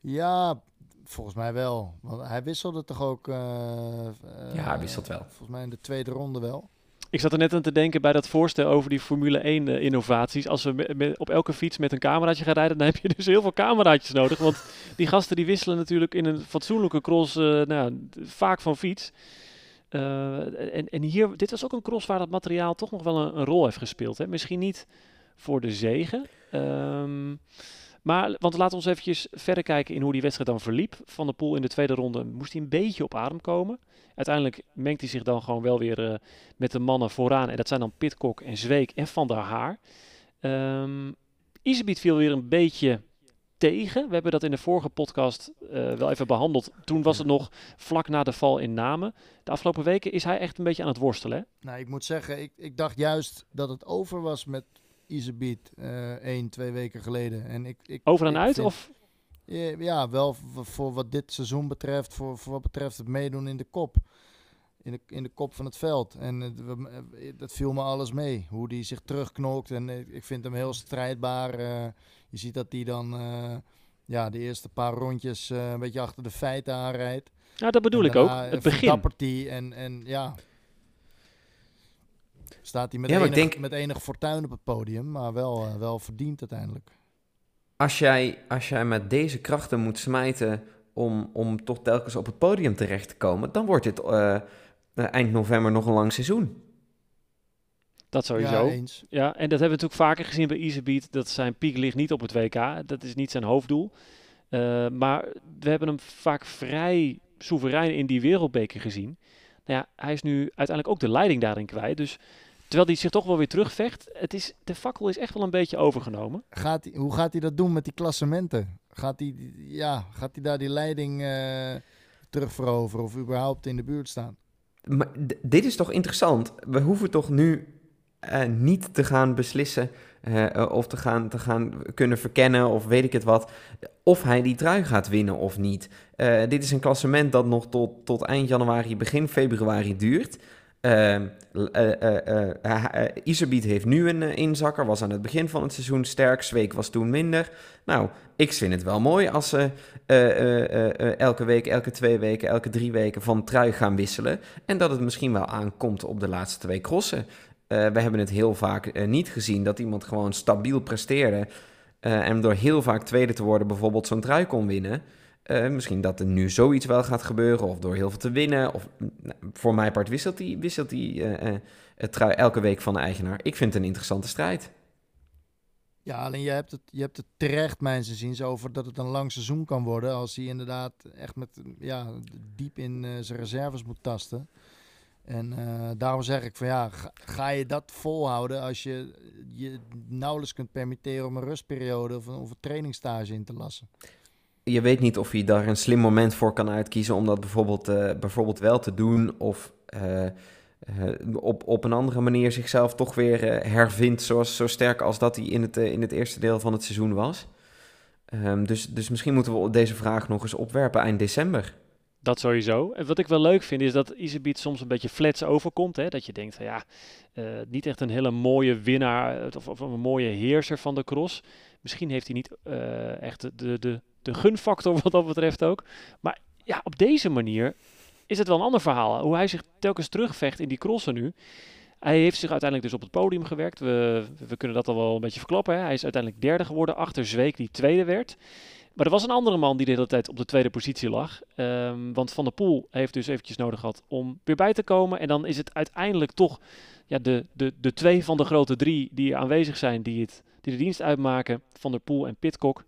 Ja, volgens mij wel. Want hij wisselde toch ook... ja, hij wisselt wel. Volgens mij in de tweede ronde wel. Ik zat er net aan te denken bij dat voorstel over die Formule 1 uh, innovaties. Als we op elke fiets met een cameraatje gaan rijden, dan heb je dus heel veel cameraatjes nodig. Want die gasten die wisselen natuurlijk in een fatsoenlijke cross uh, nou, vaak van fiets. Uh, en, en hier, dit was ook een cross waar dat materiaal toch nog wel een, een rol heeft gespeeld. Hè? Misschien niet voor de zegen. Um, maar, want laten we ons eventjes verder kijken in hoe die wedstrijd dan verliep. Van de Poel in de tweede ronde moest hij een beetje op adem komen. Uiteindelijk mengt hij zich dan gewoon wel weer uh, met de mannen vooraan. En dat zijn dan Pitcock en Zweek en Van der Haar. Um, Isebiet viel weer een beetje tegen. We hebben dat in de vorige podcast uh, wel even behandeld. Toen was het nog vlak na de val in Namen. De afgelopen weken is hij echt een beetje aan het worstelen. Hè? Nou, ik moet zeggen, ik, ik dacht juist dat het over was met Isebiet uh, één, twee weken geleden. En ik, ik, over en ik uit? Vind, of? Ja, ja, wel voor wat dit seizoen betreft, voor, voor wat betreft het meedoen in de kop. In de, in de kop van het veld. En uh, dat viel me alles mee. Hoe die zich terugknokt. En uh, ik vind hem heel strijdbaar. Uh, je ziet dat hij dan ja, de eerste paar rondjes een beetje achter de feiten aanrijdt. Ja, dat bedoel ik ook. Het begin. En, en ja, staat hij met, ja, enig, denk... met enig fortuin op het podium. Maar wel, wel verdiend uiteindelijk als jij, als jij met deze krachten moet smijten om, om toch telkens op het podium terecht te komen, dan wordt dit uh, eind november nog een lang seizoen. Dat sowieso. Ja, ja, en dat hebben we natuurlijk vaker gezien bij Easybeat. Dat zijn piek ligt niet op het WK. Dat is niet zijn hoofddoel. Uh, maar we hebben hem vaak vrij soeverein in die wereldbeker gezien. Nou ja, hij is nu uiteindelijk ook de leiding daarin kwijt. Dus Terwijl hij zich toch wel weer terugvecht. Het is, de fakkel is echt wel een beetje overgenomen. Gaat hij, hoe gaat hij dat doen met die klassementen? Gaat hij, ja, gaat hij daar die leiding eh terugveroveren of überhaupt in de buurt staan? Maar dit is toch interessant? We hoeven toch nu eh, niet te gaan beslissen eh, eh, of te gaan, te gaan kunnen verkennen of weet ik het wat, of hij die trui gaat winnen of niet. Dit is een klassement dat nog tot, tot eind januari, begin februari duurt. Eh, l- eh, eh, eh, eh, eh, Iserbiet heeft nu een inzakker, was aan het begin van het seizoen sterk, Zweek was toen minder. Nou, ik vind het wel mooi als ze elke week, elke twee weken, elke drie weken van trui gaan wisselen. En dat het misschien wel aankomt op de laatste twee crossen. Eh, we hebben het heel vaak eh, niet gezien dat iemand gewoon stabiel presteerde. eh, en door heel vaak tweede te worden bijvoorbeeld zo'n trui kon winnen. Misschien dat er nu zoiets wel gaat gebeuren. Of door heel veel te winnen. Of mm, nou, voor mijn part wisselt wisselt die, eh, het trui elke week van de eigenaar. Ik vind het een interessante strijd. Ja, alleen je hebt het, je hebt het terecht, mijn ziens, over dat het een lang seizoen kan worden. Als hij inderdaad echt met, ja, diep in zijn reserves moet tasten. En eh, daarom zeg ik van ja, ga, je dat volhouden als je je nauwelijks kunt permitteren om een rustperiode of een, of trainingstage in te lassen. Je weet niet of je daar een slim moment voor kan uitkiezen om dat bijvoorbeeld, eh, bijvoorbeeld wel te doen. Of eh, op, op een andere manier zichzelf toch weer hervindt. Zoals, zo sterk als dat hij in het, in het eerste deel van het seizoen was. Ehm, dus, dus misschien moeten we deze vraag nog eens opwerpen eind december. Dat sowieso. En wat ik wel leuk vind is dat Iserbiet soms een beetje flats overkomt. Hè? Dat je denkt, ja, eh, niet echt een hele mooie winnaar eh, of, of een mooie heerser van de cross. Misschien heeft hij niet eh, echt de, de, de, de gunfactor wat dat betreft ook. Maar ja, op deze manier is het wel een ander verhaal. Hoe hij zich telkens terugvecht in die crossen nu. Hij heeft zich uiteindelijk dus op het podium gewerkt. We, we kunnen dat al wel een beetje verklappen. Hè? Hij is uiteindelijk derde geworden achter Zweek die tweede werd. Maar er was een andere man die de hele tijd op de tweede positie lag. Ehm, want Van der Poel heeft dus eventjes nodig gehad om weer bij te komen. En dan is het uiteindelijk toch ja, de, de, de twee van de grote drie die aanwezig zijn, die, het, die de dienst uitmaken, Van der Poel en Pitcock.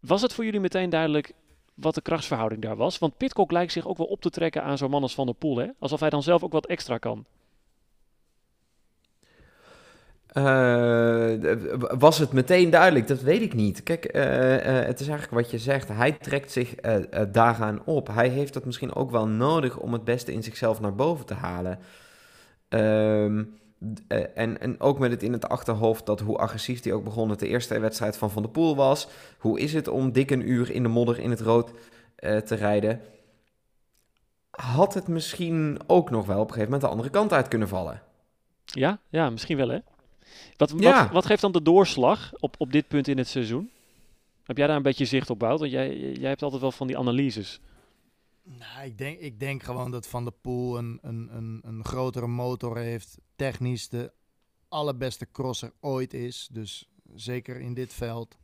Was het voor jullie meteen duidelijk wat de krachtsverhouding daar was? Want Pitcock lijkt zich ook wel op te trekken aan zo'n man als Van der Poel. Hè? Alsof hij dan zelf ook wat extra kan. Eh, was het meteen duidelijk? Dat weet ik niet. Kijk, eh, eh, het is eigenlijk wat je zegt. Hij trekt zich daaraan op. Hij heeft dat misschien ook wel nodig om het beste in zichzelf naar boven te halen. Ehm, eh, en, en ook met het in het achterhoofd dat hoe agressief hij ook begon het de eerste wedstrijd van Van der Poel was. Hoe is het om dik een uur in de modder in het rood te rijden? Had het misschien ook nog wel op een gegeven moment de andere kant uit kunnen vallen? Ja, ja misschien wel hè? Wat, wat, Ja. wat geeft dan de doorslag op, op dit punt in het seizoen? Heb jij daar een beetje zicht op, Wout? Want jij, jij hebt altijd wel van die analyses. Nou, ik denk, ik denk gewoon dat Van der Poel een, een, een, een grotere motor heeft. Technisch de allerbeste crosser ooit is. Dus zeker in dit veld.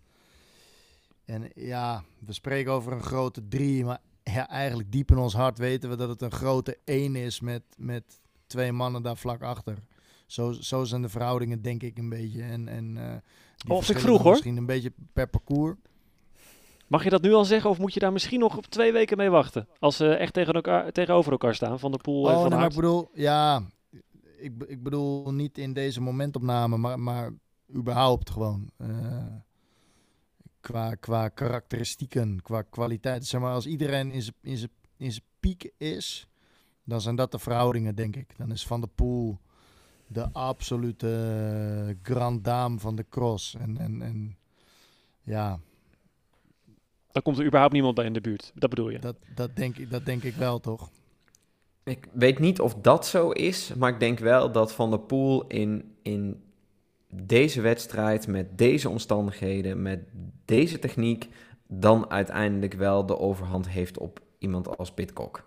En ja, we spreken over een grote drie. Maar ja, eigenlijk diep in ons hart weten we dat het een grote één is met, met twee mannen daar vlak achter. Zo, zo zijn de verhoudingen denk ik een beetje. En, en, eh, Of ik vroeg, hoor. Misschien een beetje per parcours. Mag je dat nu al zeggen of moet je daar misschien nog op twee weken mee wachten? Als ze echt tegen elkaar, tegenover elkaar staan, Van der Poel en Oh, Van nee, maar ik bedoel, ja, ik, ik bedoel niet in deze momentopname, maar, maar überhaupt gewoon. eh, qua, qua karakteristieken, qua kwaliteit. Zeg maar, als iedereen in zijn- in piek is, dan zijn dat de verhoudingen, denk ik. Dan is Van der Poel de absolute eh, grand dame van de cross. En, en, en ja, Dan komt er überhaupt niemand bij in de buurt. Dat bedoel je? dat, dat, denk, ik, dat denk ik wel, toch? Ik weet niet of dat zo is, maar ik denk wel dat Van der Poel in, in deze wedstrijd, met deze omstandigheden, met deze techniek, dan uiteindelijk wel de overhand heeft op iemand als Pitcock.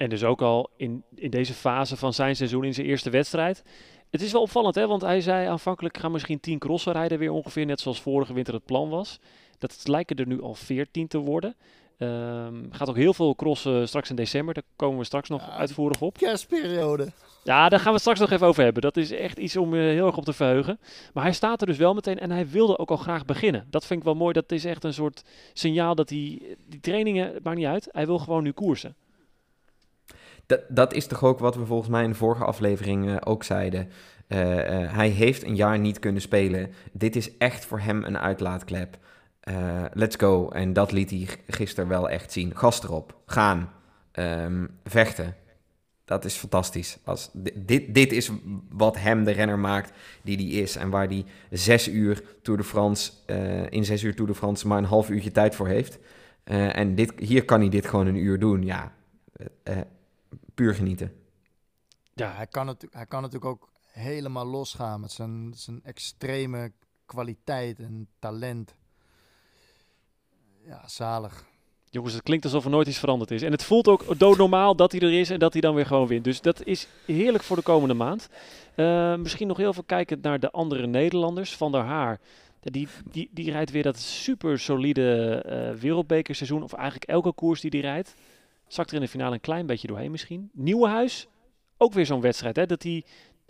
En dus ook al in, in deze fase van zijn seizoen, in zijn eerste wedstrijd. Het is wel opvallend, hè? want hij zei aanvankelijk gaan misschien 10 crossen rijden weer ongeveer, net zoals vorige winter het plan was. Dat lijken er nu al 14 te worden. Ehm, gaat ook heel veel crossen straks in december, daar komen we straks nog Ja, uitvoerig op. Kerstperiode. Ja, daar gaan we het straks nog even over hebben. Dat is echt iets om je heel erg op te verheugen. Maar hij staat er dus wel meteen en hij wilde ook al graag beginnen. Dat vind ik wel mooi. Dat is echt een soort signaal dat hij... Die trainingen, het maakt niet uit. Hij wil gewoon nu koersen. Dat, is toch ook wat we volgens mij in de vorige aflevering eh, ook zeiden. Eh, eh, hij heeft een jaar niet kunnen spelen. Dit is echt voor hem een uitlaatklep. Let's go. En dat liet hij gisteren wel echt zien. Gas erop. Gaan. Ehm, vechten. Dat is fantastisch. Als, di- dit, dit is wat hem de renner maakt die hij is. En waar hij zes uur Tour de France, in zes uur Tour de France maar een half uurtje tijd voor heeft. En dit, hier kan hij dit gewoon een uur doen. Ja, puur genieten. Ja, hij kan, het, hij kan natuurlijk ook helemaal losgaan met zijn, zijn extreme kwaliteit en talent. Ja, zalig. Jongens, het klinkt alsof er nooit iets veranderd is. En het voelt ook doodnormaal dat hij er is en dat hij dan weer gewoon wint. Dus dat is heerlijk voor de komende maand. Eh, misschien nog heel veel kijkend naar de andere Nederlanders. Van der Haar, die, die, die rijdt weer dat super solide eh wereldbekerseizoen. Of eigenlijk elke koers die die rijdt. Zakt er in de finale een klein beetje doorheen misschien. Nieuwenhuis, ook weer zo'n wedstrijd. Hè, dat hij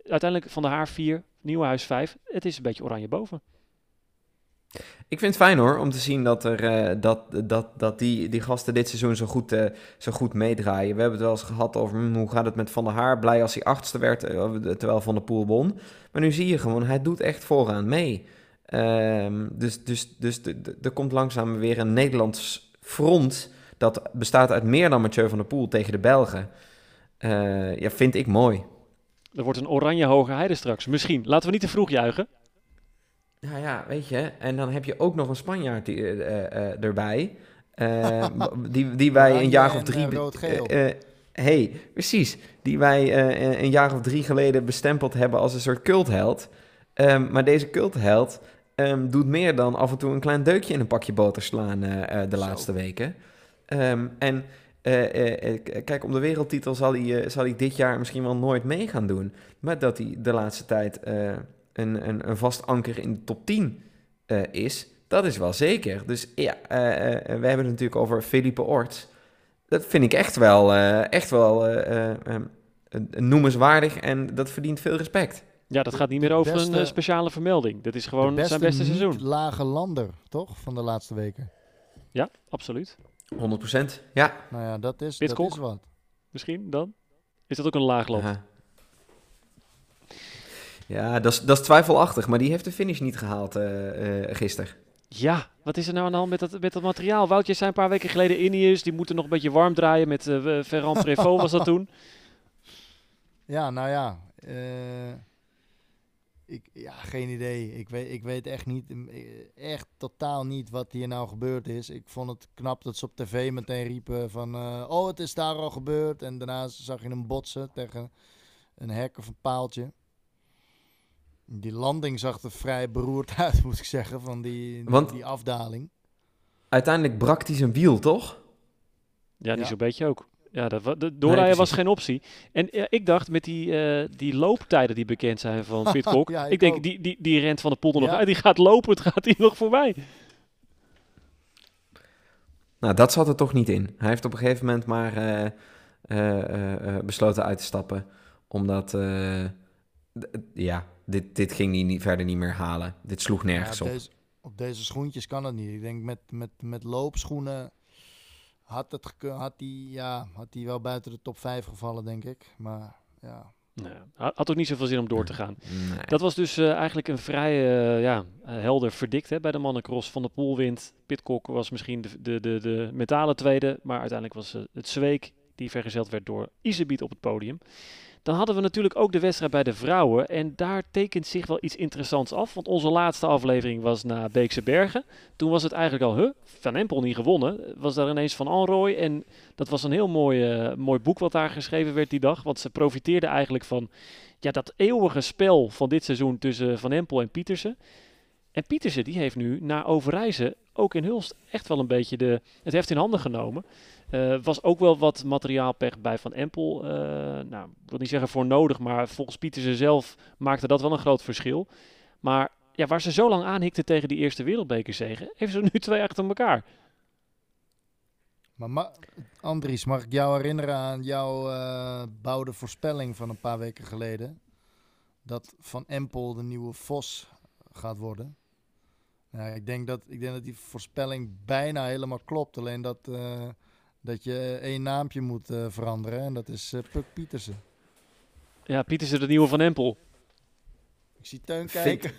uiteindelijk Van der Haar 4, Nieuwenhuis 5. Het is een beetje oranje boven. Ik vind het fijn hoor, om te zien dat, er, eh, dat, dat, dat die, die gasten dit seizoen zo goed, eh, zo goed meedraaien. We hebben het wel eens gehad over hm, hoe gaat het met Van der Haar. Blij als hij achtste werd, eh, terwijl Van der Poel won. Maar nu zie je gewoon, hij doet echt vooraan mee. Ehm, dus dus, dus de- de- er komt langzaam weer een Nederlands front. Dat bestaat uit meer dan Mathieu van der Poel tegen de Belgen. Eh, ja, vind ik mooi. Er wordt een oranje hoge heide straks. Misschien. Laten we niet te vroeg juichen. Nou ja, weet je, en dan heb je ook nog een Spanjaard die, eh, eh, erbij. eh, die, die wij een jaar of drie. eh, eh, eh, hey, precies. Die wij eh, een jaar of drie geleden bestempeld hebben als een soort cultheld. Ehm, maar deze cultheld ehm, doet meer dan af en toe een klein deukje in een pakje boter slaan de Zo. laatste weken. Ehm, en eh, eh, eh, kijk, om de wereldtitel zal hij, zal hij dit jaar misschien wel nooit mee gaan doen. Maar dat hij de laatste tijd eh, een, een, een vast anker in de top 10 eh, is, dat is wel zeker. Dus ja, eh, eh, we hebben het natuurlijk over Felipe Ort. Dat vind ik echt wel, eh, echt wel eh, eh, eh, noemenswaardig en dat verdient veel respect. Ja, dat gaat niet meer over beste- een speciale vermelding. Dit is gewoon zijn beste seizoen. lage lander, toch? Van de laatste weken. Ja, absoluut. 100%. Ja. Nou ja, dat is, dat is wat. Misschien dan? Is dat ook een laag land? Aha. Ja, dat is, dat is twijfelachtig, maar die heeft de finish niet gehaald eh eh gisteren. Ja, wat is er nou aan de hand met dat, met dat materiaal? Wout, jij zei een paar weken geleden Ineos. Die moeten nog een beetje warm draaien met eh Ferrand Prévost was dat toen. Ja, nou ja. Ik, ja, geen idee. Ik weet, ik weet echt niet, eh, echt totaal niet wat hier nou gebeurd is. Ik vond het knap dat ze op tv meteen riepen van, eh, oh het is daar al gebeurd. En daarna zag je hem botsen tegen een hek of een paaltje. Die landing zag er vrij beroerd uit, moet ik zeggen, van die, die, Want- die afdaling. Uiteindelijk brak hij zijn wiel, toch? Ja, die Ja. zo'n beetje ook. Ja, dat, de doorrijden was geen optie. En ja, ik dacht met die, eh, die looptijden die bekend zijn van Pitcock. Ja, ik, ik denk, ook. die, die, die rent van de poel er nog uit. Die gaat lopen, het gaat hier nog voorbij. Nou, dat zat er toch niet in. Hij heeft op een gegeven moment maar eh, eh, besloten uit te stappen. Omdat, eh, ja, dit, dit ging hij niet, verder niet meer halen. Dit sloeg nergens op, op. deze, op deze schoentjes kan het niet. Ik denk met, met, met loopschoenen had, het gek- had, die, ja, had die wel buiten de top 5 gevallen, denk ik. Maar ja, had ook niet zoveel zin om door te gaan. Nee. Dat was dus eh, eigenlijk een vrij eh, ja, eh, helder verdikt hè, bij de mannencross. Van de Poel wint. Pitcock was misschien de, de, de, de metalen tweede. Maar uiteindelijk was het Zweek die vergezeld werd door Isebiet op het podium. Dan hadden we natuurlijk ook de wedstrijd bij de vrouwen. En daar tekent zich wel iets interessants af. Want onze laatste aflevering was na Beekse Bergen. Toen was het eigenlijk al, huh, Van Empel niet gewonnen. Was daar ineens Van Anrooy. En dat was een heel mooi, eh, mooi boek wat daar geschreven werd die dag. Want ze profiteerden eigenlijk van ja, dat eeuwige spel van dit seizoen tussen Van Empel en Pietersen. En Pietersen die heeft nu na Overijzen ook in Hulst echt wel een beetje de, het heft in handen genomen. Eh, was ook wel wat materiaalpech bij Van Empel. eh, nou, ik wil niet zeggen voor nodig, maar volgens Pietersen zelf maakte dat wel een groot verschil. Maar ja, waar ze zo lang aanhikten tegen die eerste wereldbekerzegen, heeft ze nu twee achter elkaar. Maar ma Andries, mag ik jou herinneren aan jouw eh bouwde voorspelling van een paar weken geleden? Dat Van Empel de nieuwe Vos gaat worden. Ja, ik, denk dat, ik denk dat die voorspelling bijna helemaal klopt. Alleen dat, eh, dat je één naampje moet eh, veranderen. En dat is eh Puk Pietersen. Ja, Pietersen de nieuwe Van Empel. Ik zie Teun Vind- kijken.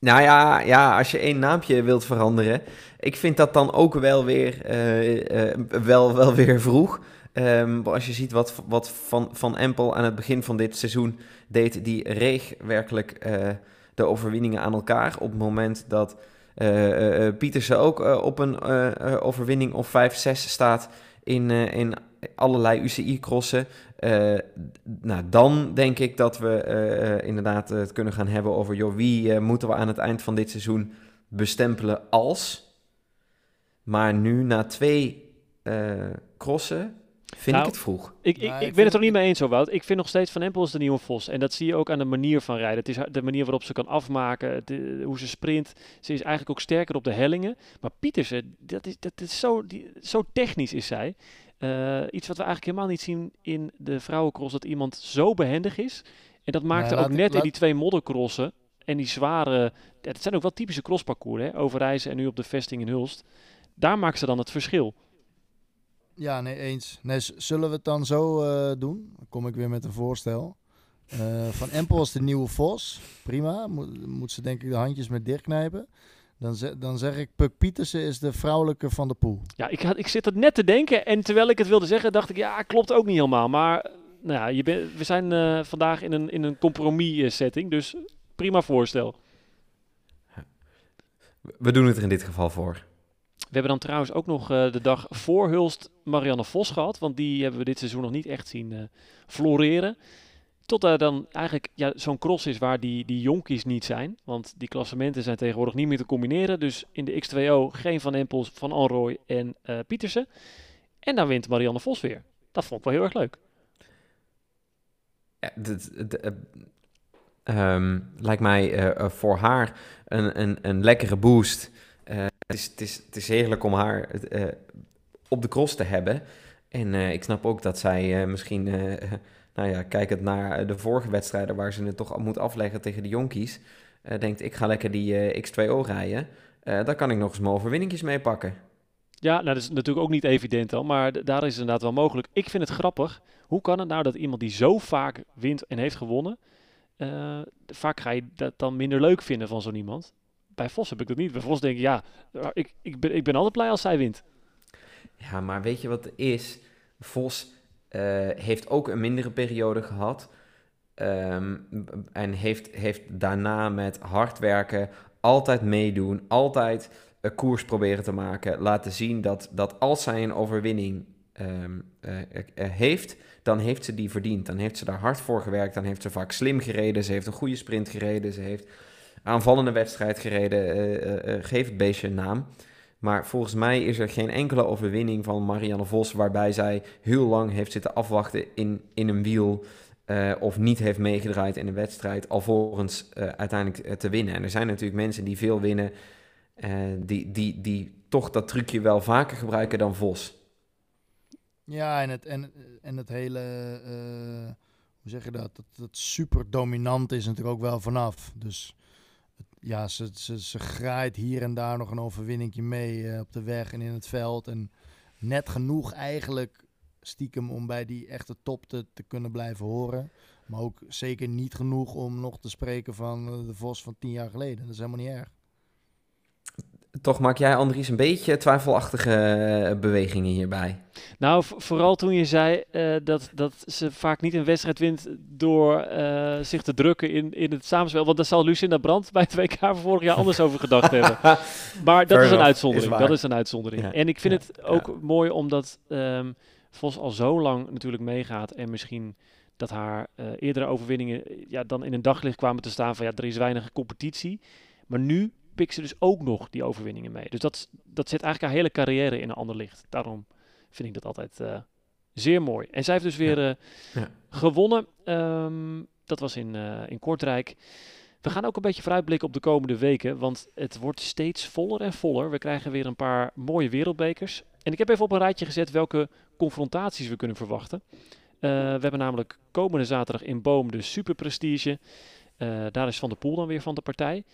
Nou ja, ja, als je één naampje wilt veranderen, ik vind dat dan ook wel weer, eh, eh, wel, wel weer vroeg. Ehm, als je ziet wat, wat van, van Empel aan het begin van dit seizoen deed, die reeg werkelijk eh, de overwinningen aan elkaar. Op het moment dat eh, eh, eh, Pietersen ook op een overwinning of 5-6 staat in, in allerlei UCI-crossen. Nou, dan denk ik dat we inderdaad het kunnen gaan hebben over... Joh, wie moeten we aan het eind van dit seizoen bestempelen als? Maar nu, na twee crossen, vind Nou, ik het vroeg. Ik, ik, Nou, ik ik ben vind- het er niet mee eens, zo Wout. Ik vind nog steeds Van Empel is de nieuwe Vos. En dat zie je ook aan de manier van rijden. Het is de manier waarop ze kan afmaken, de- hoe ze sprint. Ze is eigenlijk ook sterker op de hellingen. Maar Pietersen, dat is, dat is zo, die, zo technisch is zij. Eh, iets wat we eigenlijk helemaal niet zien in de vrouwencross. Dat iemand zo behendig is. En dat maakte Nou, ook laat- net in die twee moddercrossen. En die zware... Het zijn ook wel typische crossparcours, hè. Overijzen en nu op de vesting in Hulst. Daar maakt ze dan het verschil. Ja, nee, eens. Nee, zullen we het dan zo eh, doen? Dan kom ik weer met een voorstel. Eh, van Empel is de nieuwe Vos. Prima. Moet, moet ze denk ik de handjes met dicht knijpen. Dan, ze- dan zeg ik, Puk Pietersen is de vrouwelijke van de pool. Ja, ik, had, ik zit er net te denken en terwijl ik het wilde zeggen, dacht ik, ja, klopt ook niet helemaal. Maar nou ja, je we zijn eh, vandaag in een, in een compromis-setting, dus prima voorstel. We doen het er in dit geval voor. We hebben dan trouwens ook nog eh, de dag voor Hulst Marianne Vos gehad, want die hebben we dit seizoen nog niet echt zien eh, floreren. Tot er dan eigenlijk ja, zo'n cross is waar die, die jonkies niet zijn. Want die klassementen zijn tegenwoordig niet meer te combineren. Dus in de X2O geen Van Empels, Van Anrooy en eh, Pietersen. En dan wint Marianne Vos weer. Dat vond ik wel heel erg leuk. Ja, eh, ehm, lijkt mij voor haar een, een, een lekkere boost. Het, is, het, is, het is heerlijk om haar eh, op de cross te hebben. En eh, ik snap ook dat zij eh, misschien, nou ja, kijkend naar de vorige wedstrijden waar ze het toch moet afleggen tegen de jonkies, denkt ik ga lekker die eh, X2O rijden. Daar kan ik nog eens mijn overwinningjes mee pakken. Ja, nou, dat is natuurlijk ook niet evident dan, maar daar is het inderdaad wel mogelijk. Ik vind het grappig. Hoe kan het nou dat iemand die zo vaak wint en heeft gewonnen, vaak ga je dat dan minder leuk vinden van zo'n iemand? Bij Vos heb ik dat niet. Bij Vos denk ik, ja, ik, ik, ben, ik ben altijd blij als zij wint. Ja, maar weet je wat het is? Vos eh, heeft ook een mindere periode gehad. Ehm, en heeft, heeft daarna met hard werken, altijd meedoen, altijd een koers proberen te maken. Laten zien dat, dat als zij een overwinning ehm, eh, eh, heeft, dan heeft ze die verdiend. Dan heeft ze daar hard voor gewerkt. Dan heeft ze vaak slim gereden. Ze heeft een goede sprint gereden. Ze heeft aanvallende wedstrijd gereden. eh, eh, eh, geef het beestje een naam. Maar volgens mij is er geen enkele overwinning van Marianne Vos waarbij zij heel lang heeft zitten afwachten in, in een wiel of niet heeft meegedraaid in een wedstrijd alvorens eh, uiteindelijk te winnen. En er zijn natuurlijk mensen die veel winnen, die, die, die toch dat trucje wel vaker gebruiken dan Vos. Ja, en het, en, en het hele, hoe zeg je dat? dat? Dat super dominant is natuurlijk ook wel vanaf. Dus ja, ze, ze, ze graait hier en daar nog een overwinningje mee eh, op de weg en in het veld. En net genoeg eigenlijk stiekem om bij die echte top te, te kunnen blijven horen. Maar ook zeker niet genoeg om nog te spreken van eh, de Vos van tien jaar geleden. Dat is helemaal niet erg. Toch maak jij, Andries, een beetje twijfelachtige eh, bewegingen hierbij. Nou, vooral toen je zei eh, dat, dat ze vaak niet een wedstrijd wint door eh, zich te drukken in, in het samenspel. Want daar zal Lucinda Brandt bij het WK van vorig jaar anders over gedacht hebben. Maar dat is een uitzondering. is dat is een uitzondering. Ja, En ik vind ja, het ook mooi omdat ehm, Vos al zo lang natuurlijk meegaat. En misschien dat haar eerdere overwinningen ja, dan in een daglicht kwamen te staan van ja, er is weinig competitie. Maar nu pikt ze dus ook nog die overwinningen mee. Dus dat, dat zet eigenlijk haar hele carrière in een ander licht. Daarom vind ik dat altijd eh, zeer mooi. En zij heeft dus weer eh, Ja. gewonnen. Ehm, dat was in, eh, in Kortrijk. We gaan ook een beetje vooruitblikken op de komende weken, want het wordt steeds voller en voller. We krijgen weer een paar mooie wereldbekers. En ik heb even op een rijtje gezet welke confrontaties we kunnen verwachten. We hebben namelijk komende zaterdag in Boom de Super Prestige. Daar is Van der Poel dan weer van de partij.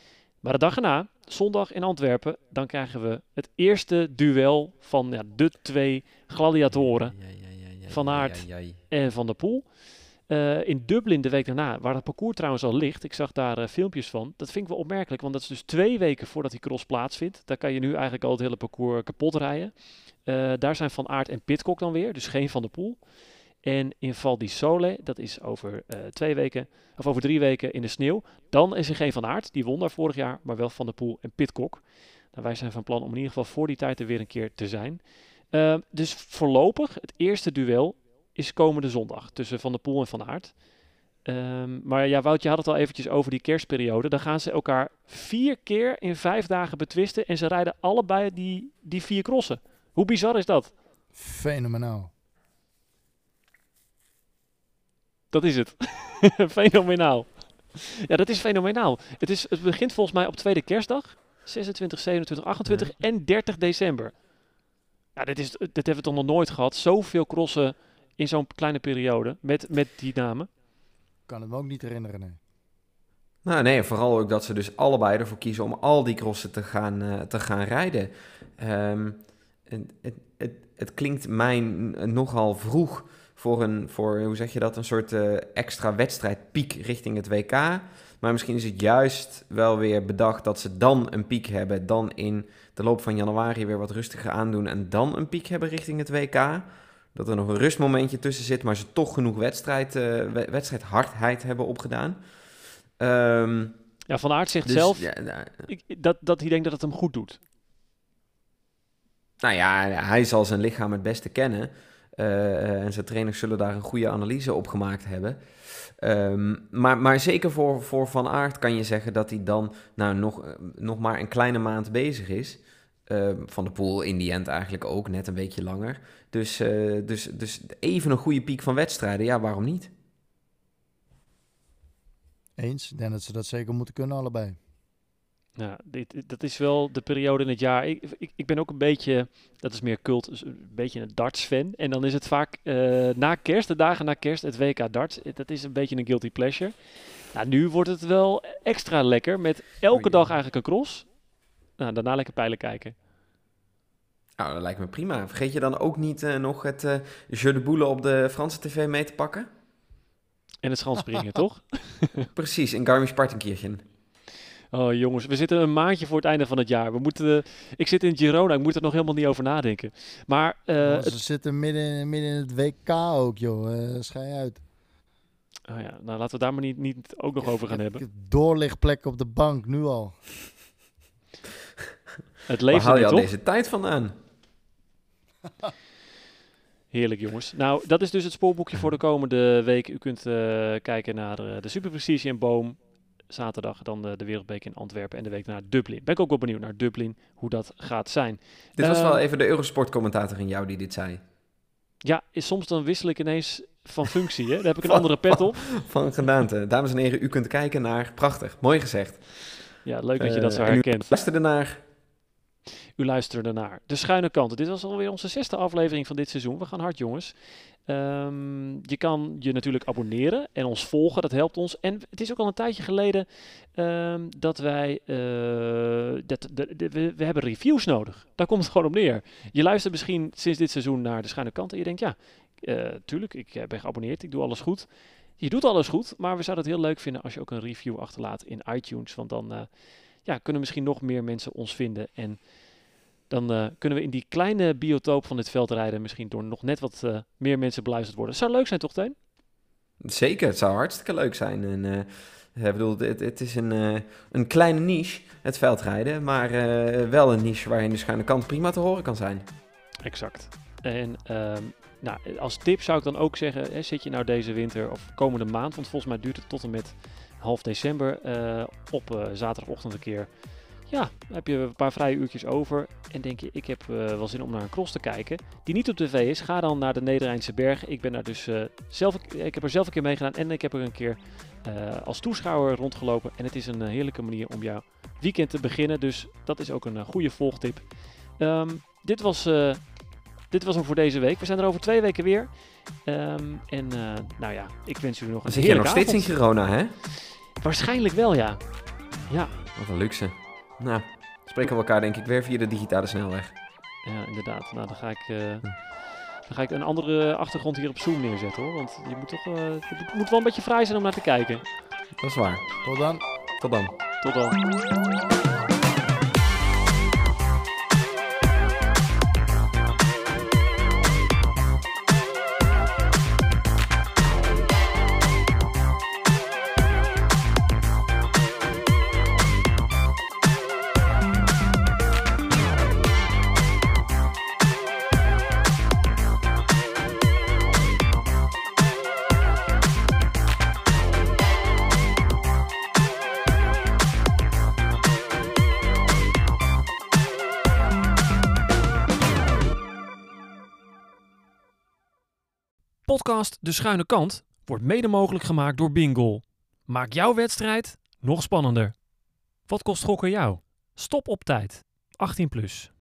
Maar de dag erna, zondag in Antwerpen, dan krijgen we het eerste duel van ja, de twee gladiatoren, Van Aert. en Van der Poel. Eh, in Dublin de week daarna, waar het parcours trouwens al ligt, ik zag daar eh, filmpjes van. Dat vind ik wel opmerkelijk, want dat is dus twee weken voordat die cross plaatsvindt. Daar kan je nu eigenlijk al het hele parcours kapot rijden. Eh, daar zijn Van Aert en Pitcock dan weer, dus geen Van der Poel. En in Val di Sole, dat is over eh, twee weken, of over drie weken in de sneeuw. Dan is er geen Van Aert, die won daar vorig jaar, maar wel Van der Poel en Pitcock. Nou, wij zijn van plan om in ieder geval voor die tijd er weer een keer te zijn. Eh, dus voorlopig, het eerste duel is komende zondag tussen Van der Poel en Van Aert. Ehm, maar ja, Wout, je had het al eventjes over die kerstperiode. Dan gaan ze elkaar vier keer in vijf dagen betwisten en ze rijden allebei die, die vier crossen. Hoe bizar is dat? Fenomenaal. Dat is het. fenomenaal. Ja, dat is fenomenaal. Het, is, het begint volgens mij op tweede kerstdag. 26, 27, 28 en 30 december. Ja, dit, is, dit hebben we toch nog nooit gehad. Zoveel crossen in zo'n kleine periode met, met die namen. Kan het me ook niet herinneren, nee. Nou nee, vooral ook dat ze dus allebei ervoor kiezen om al die crossen te gaan, eh, te gaan rijden. Ehm, het, het, het, het klinkt mij n- nogal vroeg voor een, voor, hoe zeg je dat, een soort eh, extra wedstrijdpiek richting het WK. Maar misschien is het juist wel weer bedacht dat ze dan een piek hebben, dan in de loop van januari weer wat rustiger aandoen en dan een piek hebben richting het WK. Dat er nog een rustmomentje tussen zit, maar ze toch genoeg wedstrijd, we- wedstrijdhardheid hebben opgedaan. Ehm, Ja, Van Aert zegt dus, zelf ja, nou, ik, dat, dat hij denkt dat het hem goed doet. nou ja, hij zal zijn lichaam het beste kennen. Eh, en zijn trainers zullen daar een goede analyse op gemaakt hebben. Ehm, maar, maar zeker voor, voor Van Aert kan je zeggen dat hij dan nou, nog, eh, nog maar een kleine maand bezig is. Ehm, van de Poel in die end eigenlijk ook, net een beetje langer. Dus, eh, dus, dus even een goede piek van wedstrijden, ja, waarom niet? Eens. Ik denk dat ze dat zeker moeten kunnen, allebei. Ja, dit, dat is wel de periode in het jaar. Ik, ik, ik ben ook een beetje, dat is meer cult, dus een beetje een darts-fan. En dan is het vaak eh, na kerst, de dagen na kerst, het WK darts. Eh, Dat is een beetje een guilty pleasure. Nou, nu wordt het wel extra lekker met elke dag eigenlijk een cross. Nou, daarna lekker pijlen kijken. Nou, dat lijkt me prima. Vergeet je dan ook niet eh, nog het eh Jeu de Boule op de Franse tv mee te pakken? En het schanspringen, toch? Precies, in Garmisch-Partenkirchen. Oh jongens, we zitten een maandje voor het einde van het jaar. We moeten, eh, ik zit in Girona, ik moet er nog helemaal niet over nadenken. Maar het- ze zitten midden, midden in het WK ook, joh. Eh schei uit. oh ja, nou, laten we daar maar niet, niet ook nog over gaan Ik hebben. heb Doorlichtplek op de bank, nu al. Het Waar leeft haal je al deze tijd vandaan? Heerlijk jongens. Nou, dat is dus het spoorboekje voor de komende week. U kunt eh, kijken naar de Super Prestige in Boom. Zaterdag dan de, de Wereldbeek in Antwerpen en de week naar Dublin. Ben ik ook wel benieuwd naar Dublin, hoe dat gaat zijn. Dit was Eh, wel even de Eurosport-commentator in jou die dit zei. Ja, is, soms dan wissel ik ineens van functie. Hè? Dan heb ik een andere pet op. Van gedaante. Dames en heren, u kunt kijken naar... Prachtig, mooi gezegd. Ja, leuk dat je dat zo Eh, herkent. luisterde naar... U luisterde naar De Schuine Kanten. Dit was alweer onze zesde aflevering van dit seizoen. We gaan hard, jongens. Ehm, je kan je natuurlijk abonneren en ons volgen. Dat helpt ons. En het is ook al een tijdje geleden ehm, dat wij... eh, dat, de, we, we hebben reviews nodig. Daar komt het gewoon op neer. Je luistert misschien sinds dit seizoen naar De Schuine Kanten. En je denkt, ja, eh, tuurlijk, ik eh, ben geabonneerd. Ik doe alles goed. Je doet alles goed, maar we zouden het heel leuk vinden als je ook een review achterlaat in iTunes. Want dan ja, kunnen misschien nog meer mensen ons vinden. En dan eh, kunnen we in die kleine biotoop van dit veld rijden. Misschien door nog net wat eh, meer mensen beluisterd worden. Zou leuk zijn, toch, Teun? Zeker, het zou hartstikke leuk zijn. En, eh, ik bedoel, het, het is een, eh, een kleine niche, het veldrijden. Maar eh, wel een niche waarin de schuine kant prima te horen kan zijn. Exact. En ehm, nou, als tip zou ik dan ook zeggen, hè, zit je nou deze winter of komende maand, want volgens mij duurt het tot en met half december, eh, op eh, zaterdagochtend een keer. Ja, heb je een paar vrije uurtjes over en denk je, ik heb eh, wel zin om naar een cross te kijken, die niet op tv is. Ga dan naar de Nederrijnse Bergen. Ik ben daar dus eh, zelf, ik heb er zelf een keer meegedaan en ik heb er een keer eh, als toeschouwer rondgelopen. En het is een heerlijke manier om jouw weekend te beginnen, dus dat is ook een goede volgtip. Ehm, dit was... dit was hem voor deze week. We zijn er over twee weken weer. Ehm, en nou ja, ik wens jullie nog een zit je nog heerlijke steeds in avond. Girona, hè? Waarschijnlijk wel, ja. Ja, Wat een luxe. Nou, spreken we elkaar denk ik weer via de digitale snelweg. Ja, inderdaad. Nou, dan ga ik, eh, dan ga ik een andere achtergrond hier op Zoom neerzetten hoor. Want je moet toch, eh, het moet- moet wel een beetje vrij zijn om naar te kijken. Dat is waar. Tot dan. Tot dan. Tot dan. Podcast De Schuine Kant wordt mede mogelijk gemaakt door Bingo. Maak jouw wedstrijd nog spannender. Wat kost gokken jou? Stop op tijd. 18 plus.